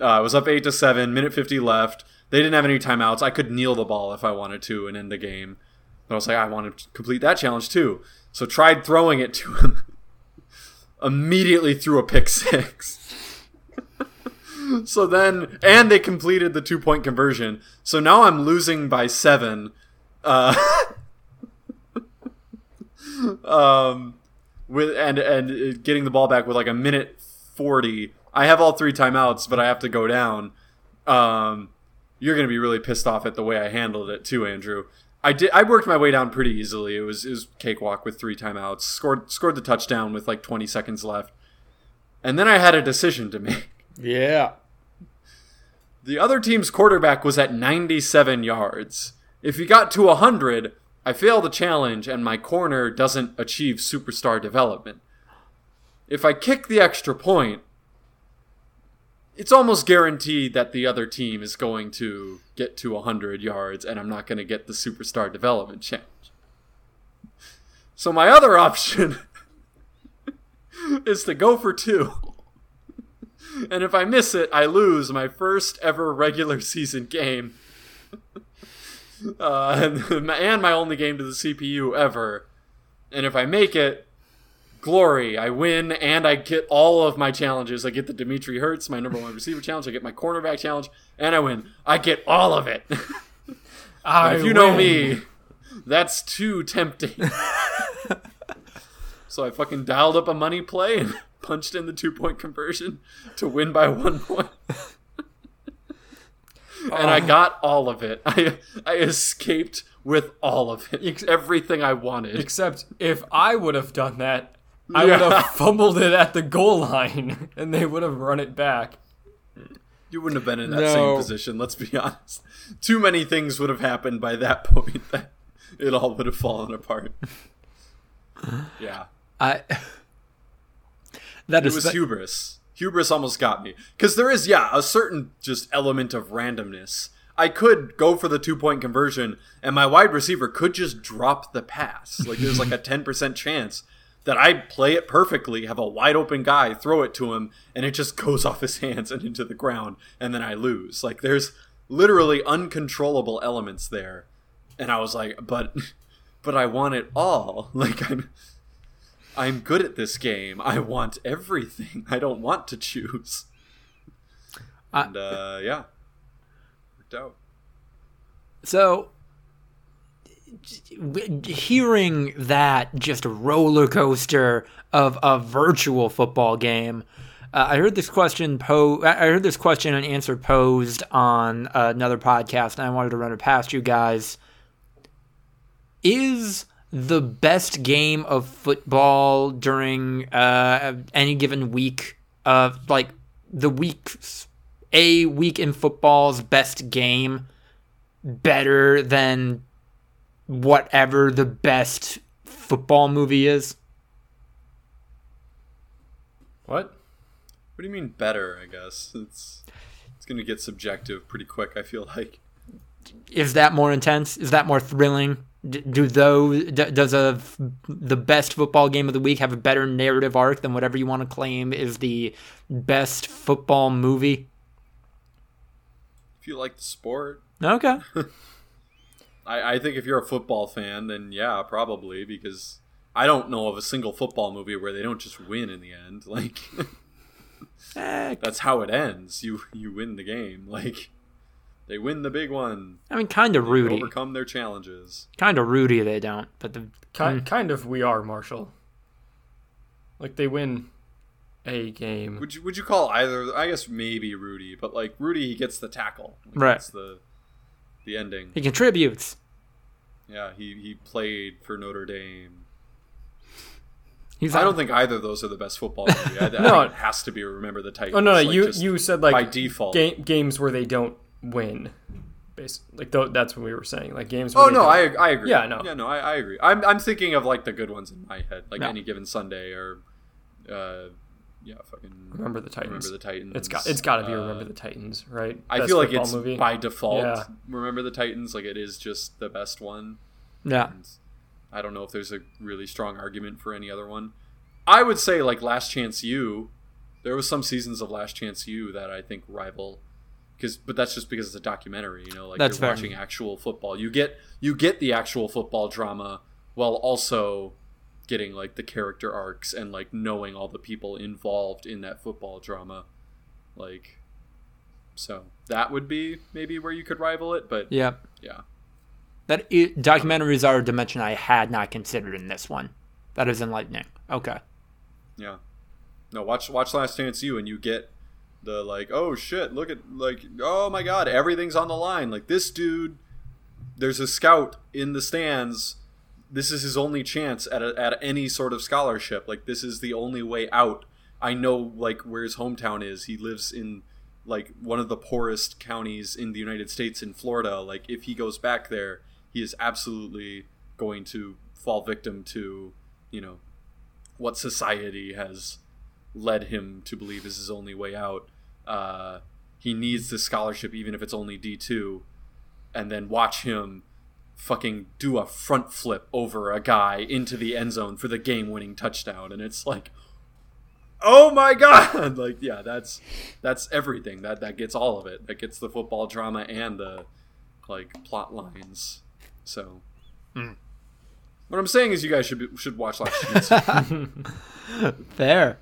uh, I was up eight to seven. Minute fifty left. They didn't have any timeouts. I could kneel the ball if I wanted to and end the game. But I was like, I want to complete that challenge too. So tried throwing it to him. Immediately threw a pick six. So then, and they completed the two point conversion. So now I'm losing by seven. Uh, um, with and and getting the ball back with like a minute forty. I have all three timeouts, but I have to go down. Um, you're gonna be really pissed off at the way I handled it too, Andrew. I did. I worked my way down pretty easily. It was it was cakewalk with three timeouts. Scored scored the touchdown with like 20 seconds left, and then I had a decision to make. Yeah. The other team's quarterback was at 97 yards. If he got to 100, I fail the challenge and my corner doesn't achieve superstar development. If I kick the extra point, it's almost guaranteed that the other team is going to get to 100 yards and I'm not going to get the superstar development challenge. So my other option is to go for two. And if I miss it, I lose my first ever regular season game. uh, and, and my only game to the CPU ever. And if I make it, glory, I win and I get all of my challenges. I get the Dimitri Hertz, my number one receiver challenge. I get my cornerback challenge, and I win. I get all of it. If you know me, that's too tempting. so I fucking dialed up a money play and punched in the two point conversion to win by one point. and I oh. got all of it. I I escaped with all of it. Ex- Everything I wanted. Except if I would have done that, I would have fumbled it at the goal line, and they would have run it back. You wouldn't have been in that No. same position, let's be honest. Too many things would have happened by that point that it all would have fallen apart. Yeah. I. That It is was that- hubris. Hubris almost got me. Because there is, yeah, a certain just element of randomness. I could go for the two point conversion, and my wide receiver could just drop the pass. Like, there's like a 10% chance that I play it perfectly, have a wide open guy, throw it to him, and it just goes off his hands and into the ground, and then I lose. Like, there's literally uncontrollable elements there. And I was like, but. But I want it all. Like I'm, I'm good at this game. I want everything. I don't want to choose. And uh, yeah, worked out. So, hearing that just roller coaster of a virtual football game. Uh, I heard this question po- I I heard this question and answer posed on another podcast, and I wanted to run it past you guys. Is the best game of football during uh, any given week of like the week's a week in football's best game better than whatever the best football movie is? What? What do you mean better? I guess it's it's gonna get subjective pretty quick. I feel like. Is that more intense? Is that more thrilling? D- do those d- does a the best football game of the week have a better narrative arc than whatever you want to claim is the best football movie? If you like the sport, Okay. I, I think if you're a football fan, then yeah, probably because I don't know of a single football movie where they don't just win in the end. Like that's how it ends. You you win the game. Like they win the big one. I mean, kind of They Rudy. overcome their challenges. Kind of Rudy. They don't, but the Kind, mm. kind of we are, Marshall. Like they win a game. Would you would you call either? I guess maybe Rudy, but like Rudy, he gets the tackle. Like, Right. That's the the ending. he contributes. Yeah, he he played for Notre Dame. He's I don't think either of those are the best football movie. I, I No. think it has to be Remember the Titans. Oh no, no, like, you you said like by default. ga- games where they don't win. Bas- like th- that's what we were saying. Like games. Oh no, I I agree. Yeah, no. yeah, no, I, I agree. I'm I'm thinking of like the good ones in my head, like No. any given Sunday or, uh, yeah, fucking remember the Titans. Remember the Titans. It's got it's got to be Uh, Remember the Titans, right? I Best feel like it's movie. by default. Yeah. Remember the Titans, like it is just the best one. Yeah. And I don't know if there's a really strong argument for any other one. I would say like Last Chance U. There was some seasons of Last Chance U that I think rival, because but that's just because it's a documentary. You know, like That's you're fair. watching actual football. You get you get the actual football drama while also getting like the character arcs and like knowing all the people involved in that football drama. Like, so that would be maybe where you could rival it. But yeah yeah. That i documentaries are a dimension I had not considered in this one. That is enlightening. Okay. Yeah. No, watch watch Last Chance U and you get the like, oh shit, look at like oh my god, everything's on the line. Like this dude there's a scout in the stands. This is his only chance at a, at any sort of scholarship. Like this is the only way out. I know like where his hometown is. He lives in like one of the poorest counties in the United States in Florida. Like if he goes back there, he is absolutely going to fall victim to, you know, what society has led him to believe is his only way out. Uh, he needs this scholarship, even if it's only D two, and then watch him fucking do a front flip over a guy into the end zone for the game-winning touchdown, and it's like, oh my god! Like, yeah, that's that's everything. That that gets all of it. That gets the football drama and the like plot lines. So. What I'm saying is, you guys should be, should watch Last Chance. Fair.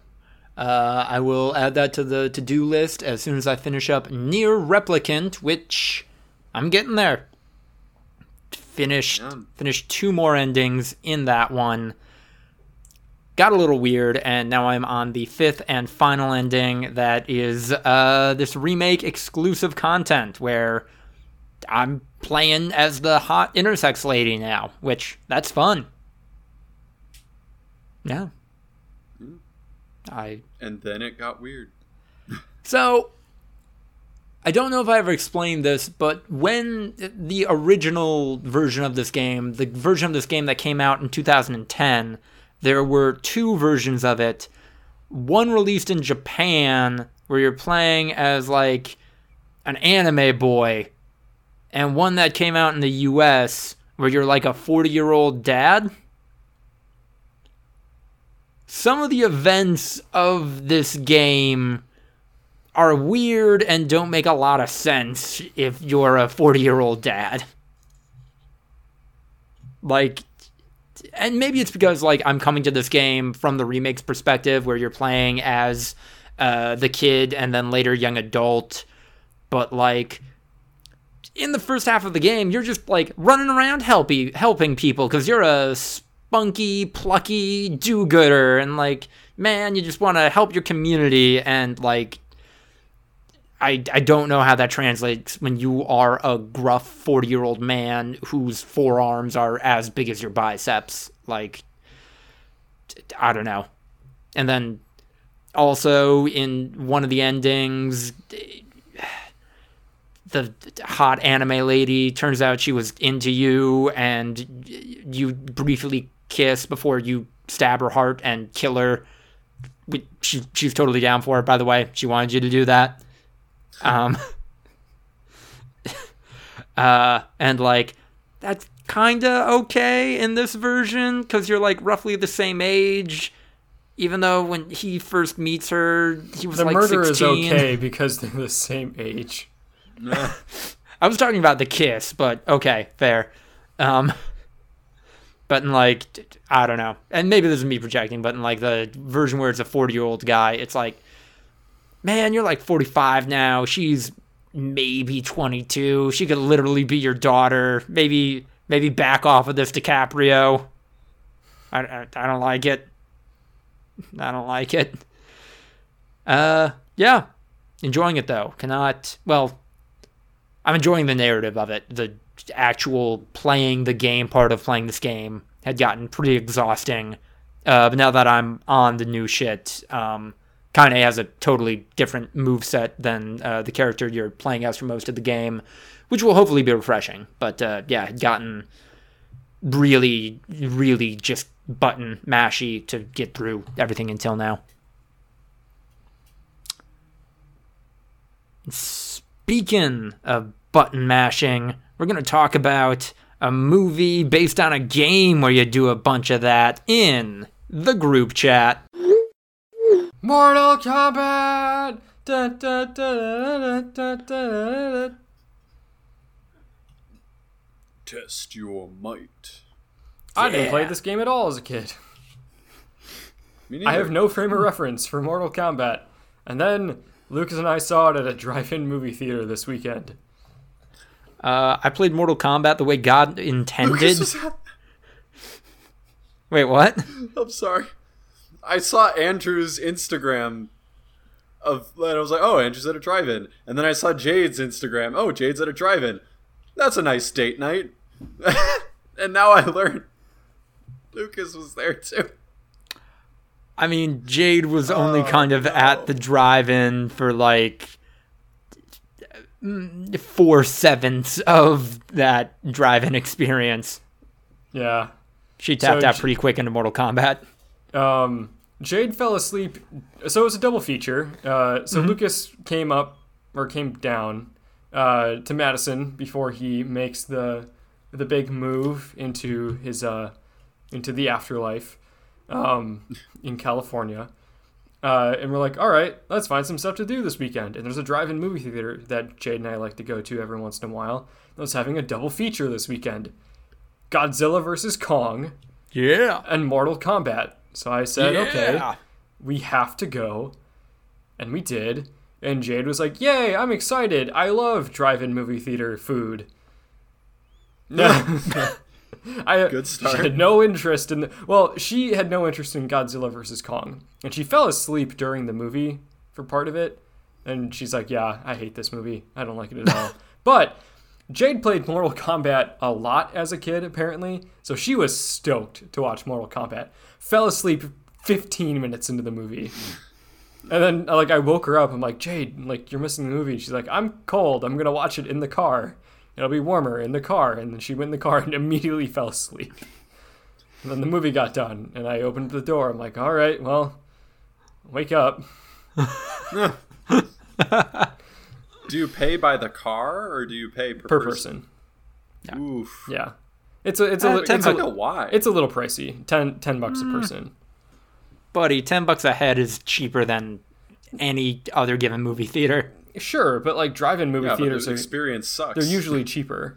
Uh, I will add that to the to do list as soon as I finish up Nier Replicant, which I'm getting there. Finished Yeah. finished two more endings in that one. Got a little weird, and now I'm on the fifth and final ending. That is uh, this remake exclusive content where I'm playing as the hot intersex lady now, which that's fun. Yeah. I and then it got weird. so I don't know if I ever explained this, but when the original version of this game, the version of this game that came out in 2010, there were two versions of it. One released in Japan where you're playing as like an anime boy, and one that came out in the US where you're like a 40 year old dad. Some of the events of this game are weird and don't make a lot of sense if you're a 40 year old dad. Like, and maybe it's because, like, I'm coming to this game from the remake's perspective where you're playing as uh, the kid and then later young adult, but, like, in the first half of the game, you're just like running around helping helping people because you're a spunky, plucky do-gooder, and like, man, you just want to help your community, and like, I I don't know how that translates when you are a gruff forty year old man whose forearms are as big as your biceps. Like, I don't know. And then also in one of the endings the hot anime lady turns out she was into you and you briefly kiss before you stab her heart and kill her We- she, she's totally down for it by the way she wanted you to do that um uh and like that's kind of okay in this version because you're like roughly the same age even though when he first meets her he was The like murder 16 is okay because they're the same age. I was talking about the kiss, but okay, fair. Um, but in like, I don't know, and maybe this is me projecting, but in like the version where it's a forty-year-old guy, it's like, man, you're like forty-five now. She's maybe twenty-two. She could literally be your daughter. Maybe, maybe back off of this DiCaprio. I, I, I don't like it. I don't like it. Uh, yeah, enjoying it though. Cannot. Well, I'm enjoying the narrative of it. The actual playing the game part of playing this game had gotten pretty exhausting. Uh, but now that I'm on the new shit, um, Kainé has a totally different move set than uh, the character you're playing as for most of the game, which will hopefully be refreshing. But uh, yeah, had gotten really, really just button mashy to get through everything until now. Speaking of button mashing, we're going to talk about a movie based on a game where you do a bunch of that in the group chat. Mortal Kombat! Da, da, da. Test your might. I didn't play this game at all as a kid. Me I have no frame of reference for Mortal Kombat. And then Lucas and I saw it at a drive-in movie theater this weekend. Uh, I played Mortal Kombat the way God intended. Lucas was at- Wait, what? I'm sorry. I saw Andrew's Instagram of and I was like, oh, Andrew's at a drive-in. And then I saw Jade's Instagram. Oh, Jade's at a drive-in. That's a nice date night. and now I learned Lucas was there too. I mean, Jade was only kind of at the drive-in for like four sevenths of that drive-in experience. Yeah. She tapped So out pretty quick into Mortal Kombat. Um, Jade fell asleep. So it was a double feature. Uh, so Lucas came up or came down uh, to Madison before he makes the the big move into his uh, into the afterlife um, in California. Uh, and we're like, all right, let's find some stuff to do this weekend. And there's a drive-in movie theater that Jade and I like to go to every once in a while. I was having a double feature this weekend: Godzilla versus Kong Yeah. and Mortal Kombat. So I said, okay, we have to go. And we did. And Jade was like, Yay, I'm excited. I love drive in movie theater food. I Good She start. had no interest in the, well, she had no interest in Godzilla versus Kong. And she fell asleep during the movie for part of it. And she's like, Yeah, I hate this movie. I don't like it at all. but Jade played Mortal Kombat a lot as a kid, apparently. So she was stoked to watch Mortal Kombat. Fell asleep 15 minutes into the movie. And then, like, I woke her up. I'm like, Jade, like, you're missing the movie. She's like, I'm cold. I'm gonna watch it in the car. It'll be warmer in the car. And then she went in the car and immediately fell asleep. And then the movie got done, and I opened the door. I'm like, all right, well, wake up. Do you pay by the car or do you pay per, Per person. Oof. Yeah, it's a it's a Uh, it's I a, know why. it's a little pricey. 10, 10 bucks a person. Buddy, 10 bucks a head is cheaper than any other given movie theater. Sure, but like drive-in movie yeah, but theaters the are experience sucks. they're usually cheaper.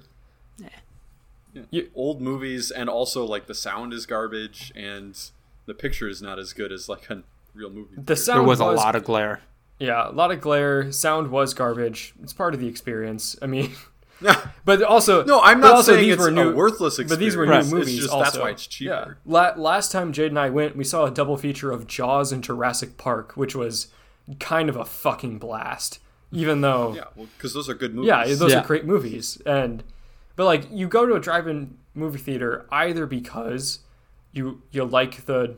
Yeah. Old movies and also like the sound is garbage and the picture is not as good as like a real movie. The theater. sound There was a lot of glare. Yeah, a lot of glare. Sound was garbage. It's part of the experience. I mean, But also, No, I'm not also saying these it's were new, a worthless experience. But these were Right. new It's movies. just also. that's why it's Yeah. cheaper. La- last time Jade and I went, we saw a double feature of Jaws and Jurassic Park, which was kind of a fucking blast. Even though, Yeah, well, because those are good movies. yeah, those Yeah. are great movies. And but like you go to a drive-in movie theater either because you you like the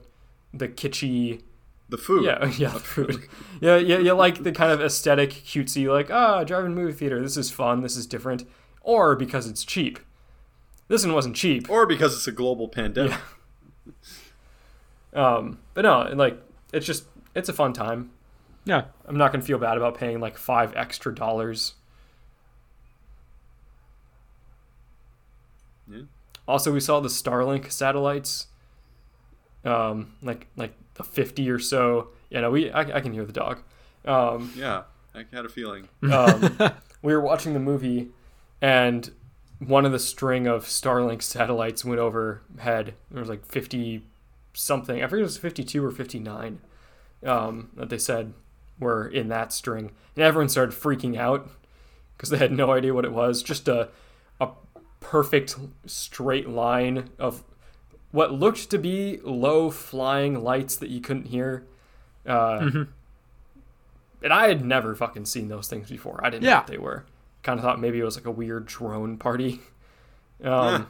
the kitschy the food. yeah yeah the food yeah yeah you like the kind of aesthetic cutesy like ah drive-in movie theater this is fun this is different or because it's cheap. This one wasn't cheap. Or because it's a global pandemic. Um, but no, and, like it's just it's a fun time. Yeah. I'm not gonna feel bad about paying like five extra dollars. Yeah. Also, we saw the Starlink satellites. Um, like like the 50 or so. Yeah, no, we I, I can hear the dog. Um, Yeah, I had a feeling. um, we were watching the movie, and one of the string of Starlink satellites went overhead. There was like 50 something. I forget it was 52 or 59 um, that they said were in that string, and everyone started freaking out because they had no idea what it was. Just a a perfect straight line of what looked to be low flying lights that you couldn't hear. Uh, And I had never fucking seen those things before. I didn't know what they were. Kind of thought maybe it was like a weird drone party. Um,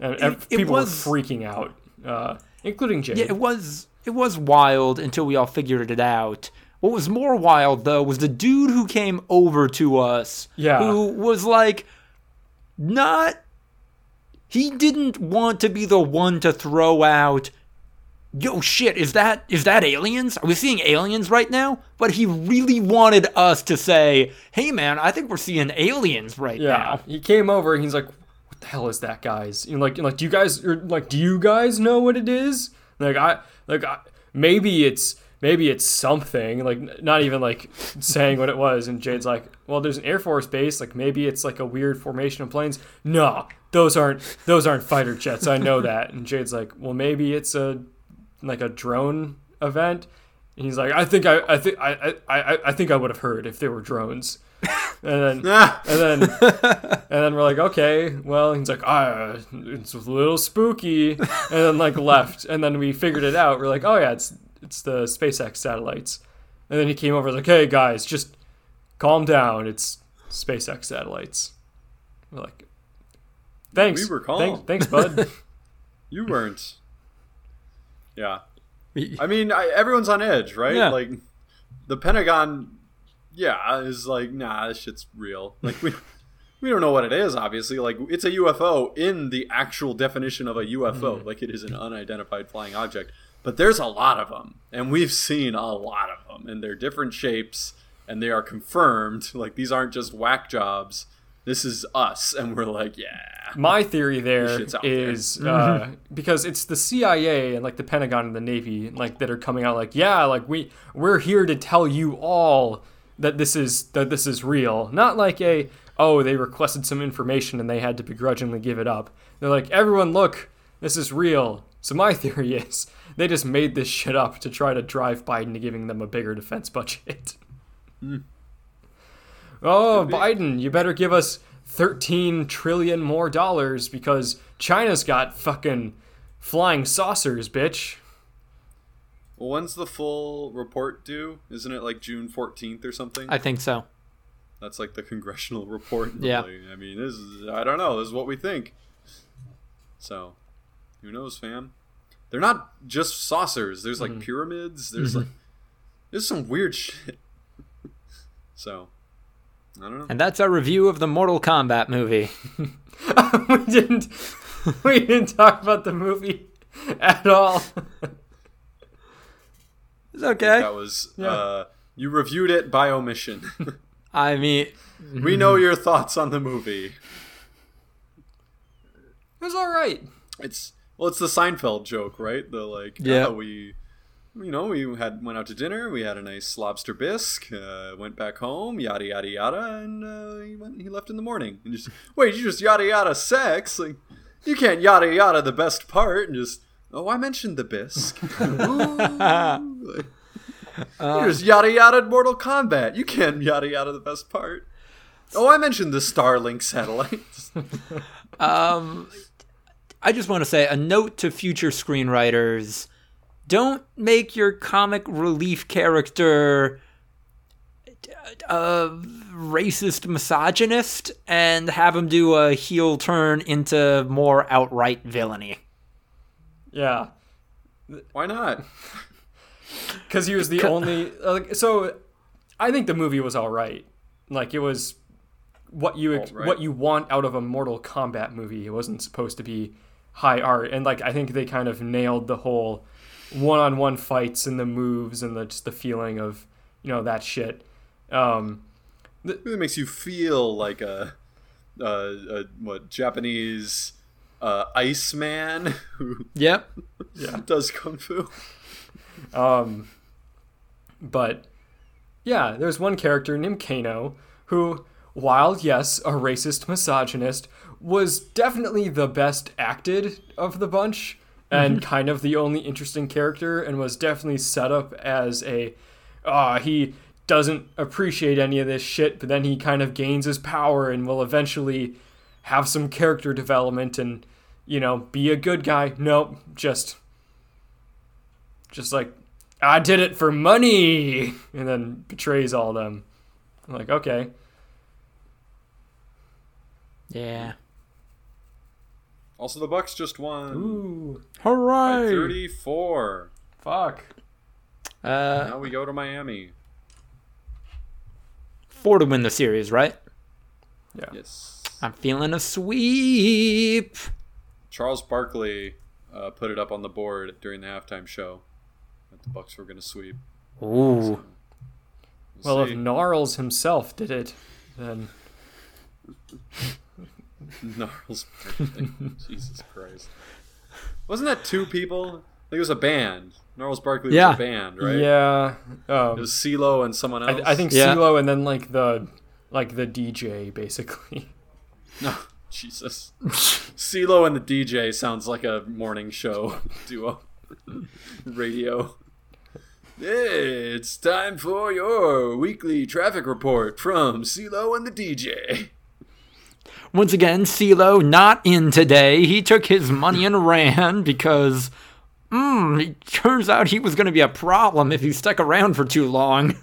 and, and It- it people was- were freaking out, uh, including Jade. Yeah, it was it was wild until we all figured it out. What was more wild though was the dude who came over to us. Yeah. Who was like not he didn't want to be the one to throw out Yo shit, is that is that aliens? Are we seeing aliens right now? But he really wanted us to say, "Hey man, I think we're seeing aliens right Yeah, now." he came over and he's like, "What the hell is that, guys?" You know, like, like, do you guys, like, do you guys know what it is? Like, I, like, I, maybe it's, maybe it's something. Like, not even like saying what it was. And Jade's like, "Well, there's an Air Force base. Like, maybe it's like a weird formation of planes." No, those aren't, those aren't fighter jets. I know that. And Jade's like, "Well, maybe it's a, like a drone event." And he's like, "I think I, I think I, I, I, think I would have heard if there were drones." And then Ah, and then and then we're like, okay, well, he's like, ah, it's a little spooky, and then like left, and then we figured it out. We're like, oh yeah, it's it's the SpaceX satellites, and then he came over, like, hey guys, just calm down, it's SpaceX satellites. We're like, thanks, We were calm. Thank- thanks, bud. you weren't. Yeah. I mean, I, everyone's on edge, right? Yeah. Like, the Pentagon, yeah, is like, nah, this shit's real. Like, we, we don't know what it is, obviously. Like, it's a UFO in the actual definition of a UFO. Mm-hmm. Like, it is an unidentified flying object. But there's a lot of them, and we've seen a lot of them, and they're different shapes, and they are confirmed. Like, these aren't just whack jobs. This is us, and we're like, yeah. My theory there there. is uh, because it's the CIA and like the Pentagon and the Navy like that are coming out like yeah like we we're here to tell you all that this is that this is real not like a oh they requested some information and they had to begrudgingly give it up they're like everyone look this is real so my theory is they just made this shit up to try to drive Biden to giving them a bigger defense budget. Hmm. Oh, Biden, you better give us 13 trillion more dollars because China's got fucking flying saucers, bitch. Well, when's the full report due? Isn't it like June 14th or something? I think so. That's like the congressional report. Yeah. Like, I mean, this is, I don't know. This is what we think. So, who knows, fam? They're not just saucers. There's Mm-hmm. like pyramids. There's like, there's some weird shit. so, I don't know. And that's our review of the Mortal Kombat movie. we didn't we didn't talk about the movie at all. It's okay. That was, Yeah. uh, you reviewed it by omission. I mean, we know your thoughts on the movie. It was all right. It's well, it's the Seinfeld joke, right? The like, Yeah. yeah, we, you know, we had went out to dinner, we had a nice lobster bisque, uh, went back home, yada yada yada, and uh, he went, he left in the morning. And just wait, you just yada yada sex? Like, you can't yada yada the best part and just. Oh, I mentioned the bisque. Like, you just yada yada Mortal Kombat. You can't yada yada the best part. Oh, I mentioned the Starlink satellites. Um, I just want to say a note to future screenwriters: don't make your comic relief character a racist misogynist and have him do a heel turn into more outright villainy. Yeah, Why not? because he was the only. Uh, like, so, I think the movie was all right. Like it was what you ex- All right. what you want out of a Mortal Kombat movie. It wasn't supposed to be high art, and like I think they kind of nailed the whole one-on-one fights and the moves and the just the feeling of you know that shit. Um, It makes you feel like a, a, a what Japanese uh, Iceman who Yep. Yeah does kung fu. Um, but yeah, there's one character named Kano who, while yes, a racist misogynist, was definitely the best acted of the bunch and kind of the only interesting character, and was definitely set up as a, ah, he doesn't appreciate any of this shit, but then he kind of gains his power and will eventually have some character development and, you know, be a good guy. Nope, just just like I did it for money, and then betrays all them. I'm like, okay, Yeah. Also, the Bucks just won ooh, by Hooray! 34. fuck. Uh, Now we go to Miami. four to win the series, right? Yeah. Yes. I'm feeling a sweep. Charles Barkley uh, put it up on the board during the halftime show that the Bucks were going to sweep. Ooh. Well, if see. Gnarls himself did it, then Gnarls birthday. Jesus Christ. Wasn't that two people? I think it was a band. Gnarls Barkley Yeah. was a band, right? yeah, It um, was CeeLo and someone else. I, I think Yeah. CeeLo and then like the like the DJ basically. No, Jesus. CeeLo and the DJ sounds like a morning show duo. Radio. It's time for your weekly traffic report from CeeLo and the DJ. Once again, CeeLo not in today. He took his money and ran because, hmm, it turns out he was going to be a problem if he stuck around for too long.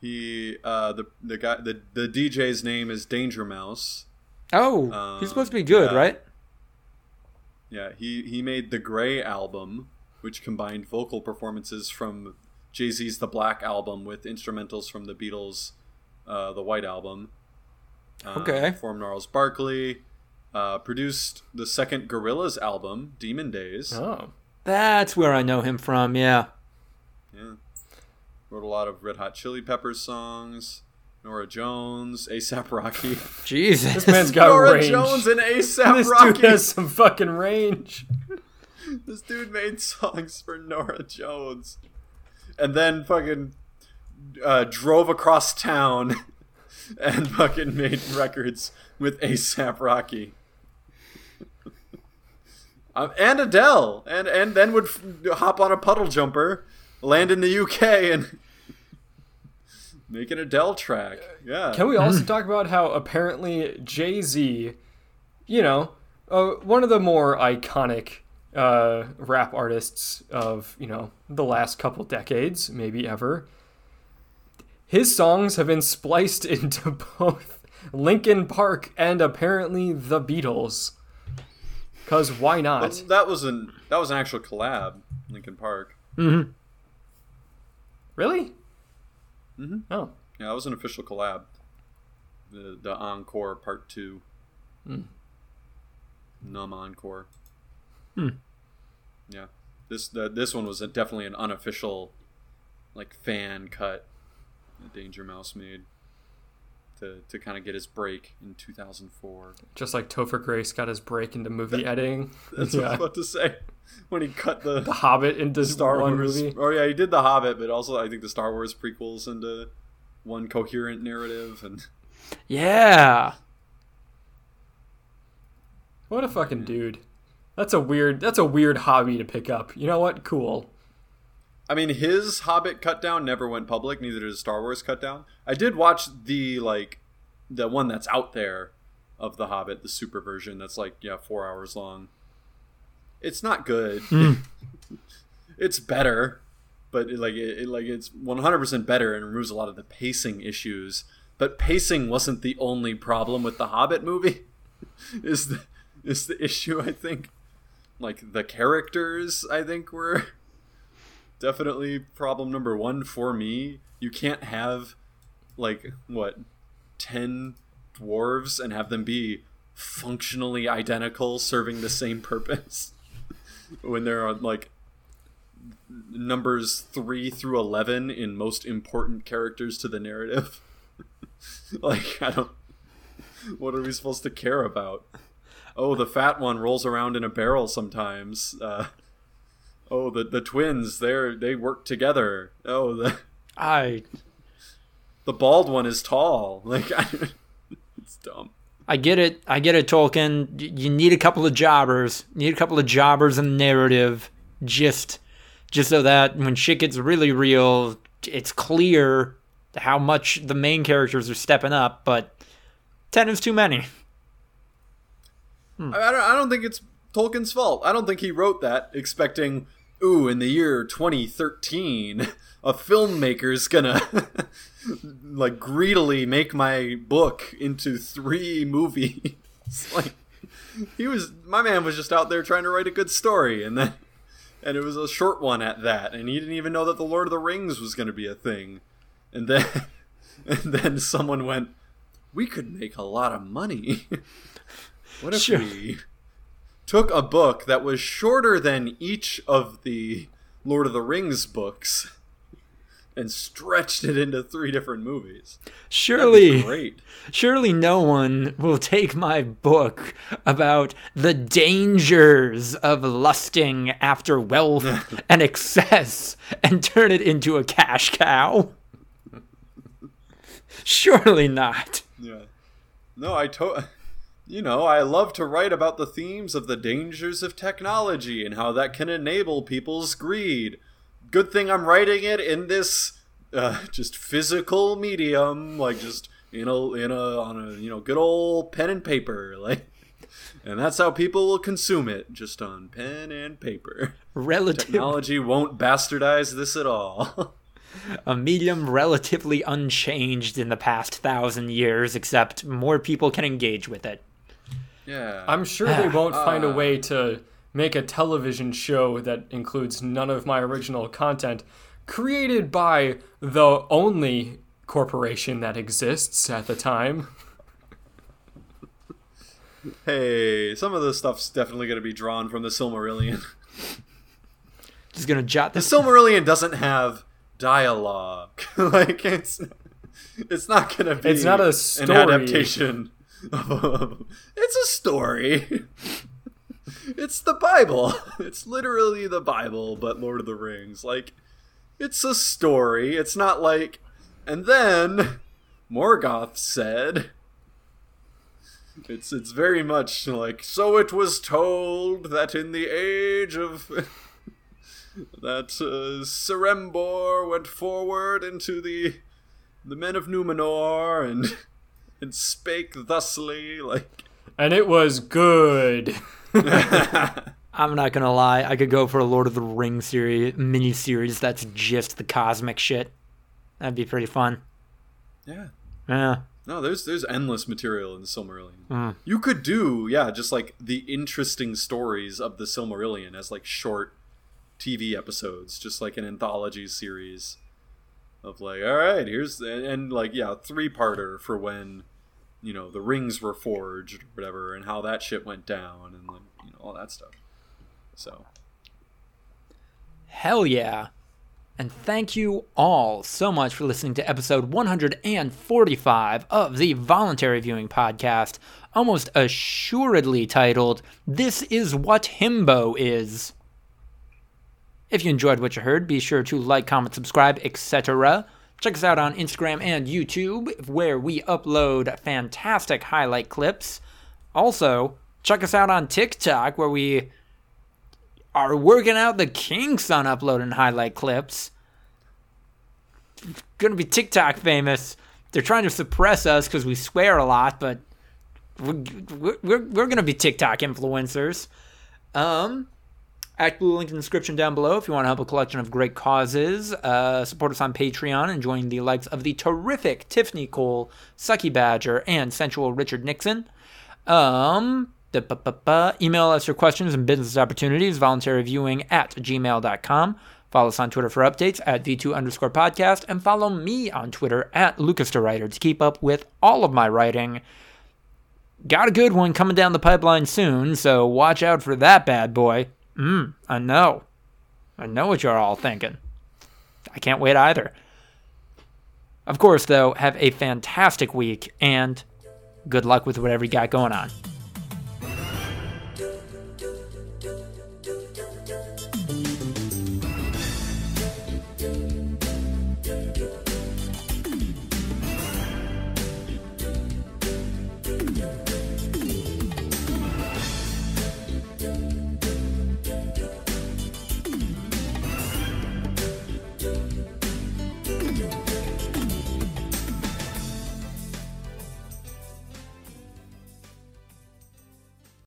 He, uh, the the guy, the the DJ's name is Danger Mouse. Oh, he's supposed to be good, yeah. right? Yeah, he he made the Grey album, which combined vocal performances from Jay Z's The Black album with instrumentals from the Beatles' uh, The White album. Uh, Okay. Formed Gnarls Barkley. Uh, produced the second Gorillaz album, Demon Days. Oh, That's where I know him from, yeah. Yeah. Wrote a lot of Red Hot Chili Peppers songs. Norah Jones, ASAP Rocky. Jesus. this man's got Nora range. Norah Jones and ASAP this Rocky. dude has some fucking range. This dude made songs for Norah Jones, and then fucking uh, drove across town and fucking made records with ASAP Rocky. Um, and Adele, and and then would f- hop on a puddle jumper, land in the UK, and make an Adele track. Yeah, Can we also talk about how apparently Jay Z, you know, uh, one of the more iconic uh, rap artists of you know the last couple decades, maybe ever. His songs have been spliced into both Linkin Park and apparently the Beatles. Cause why not? But that was an that was an actual collab, Linkin Park. Mm-hmm. Really? Mm-hmm. Oh, Yeah, that was an official collab. The the encore part two. Mm. Numb encore. Yeah, this the, this one was a, definitely an unofficial, like fan cut that Danger Mouse made to to kind of get his break in 2004. just like Topher Grace got his break into movie editing. That's what I was about to say when he cut the The Hobbit into Star one Wars. movie. Oh yeah, he did the Hobbit, but also I think the Star Wars prequels into one coherent narrative and. Yeah. What a fucking dude. That's a weird that's a weird hobby to pick up. You know what? Cool. I mean, his Hobbit cut down never went public. Neither did his Star Wars cut down. I did watch the like the one that's out there of the Hobbit, the super version. That's like yeah, four hours long. It's not good. Hmm. it's better, but it, like it, it- like it's one hundred percent better and removes a lot of the pacing issues. But pacing wasn't the only problem with the Hobbit movie. is the is the issue? I think. Like the characters, I think were definitely problem number one for me. You can't have like what ten dwarves and have them be functionally identical, serving the same purpose. when there are like numbers three through eleven in most important characters to the narrative. like I don't. What are we supposed to care about? Oh, the fat one rolls around in a barrel sometimes. Uh, oh, the the twins, they're they work together. Oh, the I the bald one is tall. Like it's dumb. I get it. I get it, Tolkien. You need a couple of jobbers. You need a couple of jobbers in the narrative, just, just so that when shit gets really real, it's clear how much the main characters are stepping up. But ten is too many. I, I don't. I don't think it's Tolkien's fault. I don't think he wrote that expecting. Ooh, in the year 2013, a filmmaker's gonna like greedily make my book into three movies. like he was, my man was just out there trying to write a good story, and then and it was a short one at that, and he didn't even know that the Lord of the Rings was going to be a thing, and then and then someone went, we could make a lot of money. what if Sure. we took a book that was shorter than each of the Lord of the Rings books and stretched it into three different movies? Surely, great. surely no one will take my book about the dangers of lusting after wealth and excess and turn it into a cash cow. Surely not. Yeah. No, I to You know, I love to write about the themes of the dangers of technology and how that can enable people's greed. Good thing I'm writing it in this uh, just physical medium, like just in a in a on a you know good old pen and paper, like, and that's how people will consume it, just on pen and paper. Relative, Technology won't bastardize this at all. a medium relatively unchanged in the past thousand years, except more people can engage with it. Yeah. I'm sure they won't find a uh. way to make a television show that includes none of my original content created by the only corporation that exists at the time. Hey, some of this stuff's definitely going to be drawn from the Silmarillion. Just gonna jot the this. Silmarillion doesn't have dialogue. like it's it's not gonna be It's not a an story. adaptation. It's a story. it's the Bible. It's literally the Bible, but Lord of the Rings. Like it's a story. It's not like and then Morgoth said it's it's very much like so it was told that in the age of that uh, Serembor went forward into the the men of Numenor and and spake thusly like And it was good. I'm not gonna lie, I could go for a Lord of the Rings series mini series that's just the cosmic shit. That'd be pretty fun. yeah Yeah. no there's there's endless material in the Silmarillion hmm. you could do yeah just like the interesting stories of the Silmarillion as like short TV episodes just like an anthology series of like all right here's and, and like yeah three parter for when you know the rings were forged or whatever and how that shit went down and like you know all that stuff so Hell yeah. And thank you all so much for listening to episode 145 of the Voluntary Viewing Podcast, almost assuredly titled, This is What Himbo Is. If you enjoyed what you heard, be sure to like, comment, subscribe, etc. Check us out on Instagram and YouTube, where we upload fantastic highlight clips. Also, check us out on TikTok, where we are working out the kinks on uploading highlight clips. Gonna be TikTok famous. They're trying to suppress us because we swear a lot, but we're, we're, we're, gonna be TikTok influencers. Um, ActBlue link in the description down below if you want to help a collection of great causes. Uh, support us on Patreon and join the likes of the terrific Tiffany Cole, Sucky Badger, and sensual Richard Nixon. Um, email us your questions and business opportunities, voluntaryviewing at gmail.com. Follow us on Twitter for updates at V2 underscore podcast, and follow me on Twitter at Lucas to keep up with all of my writing. Got a good one coming down the pipeline soon, so watch out for that bad boy. Mm, I know. I know what you're all thinking. I can't wait either. Of course, though, have a fantastic week and good luck with whatever you got going on.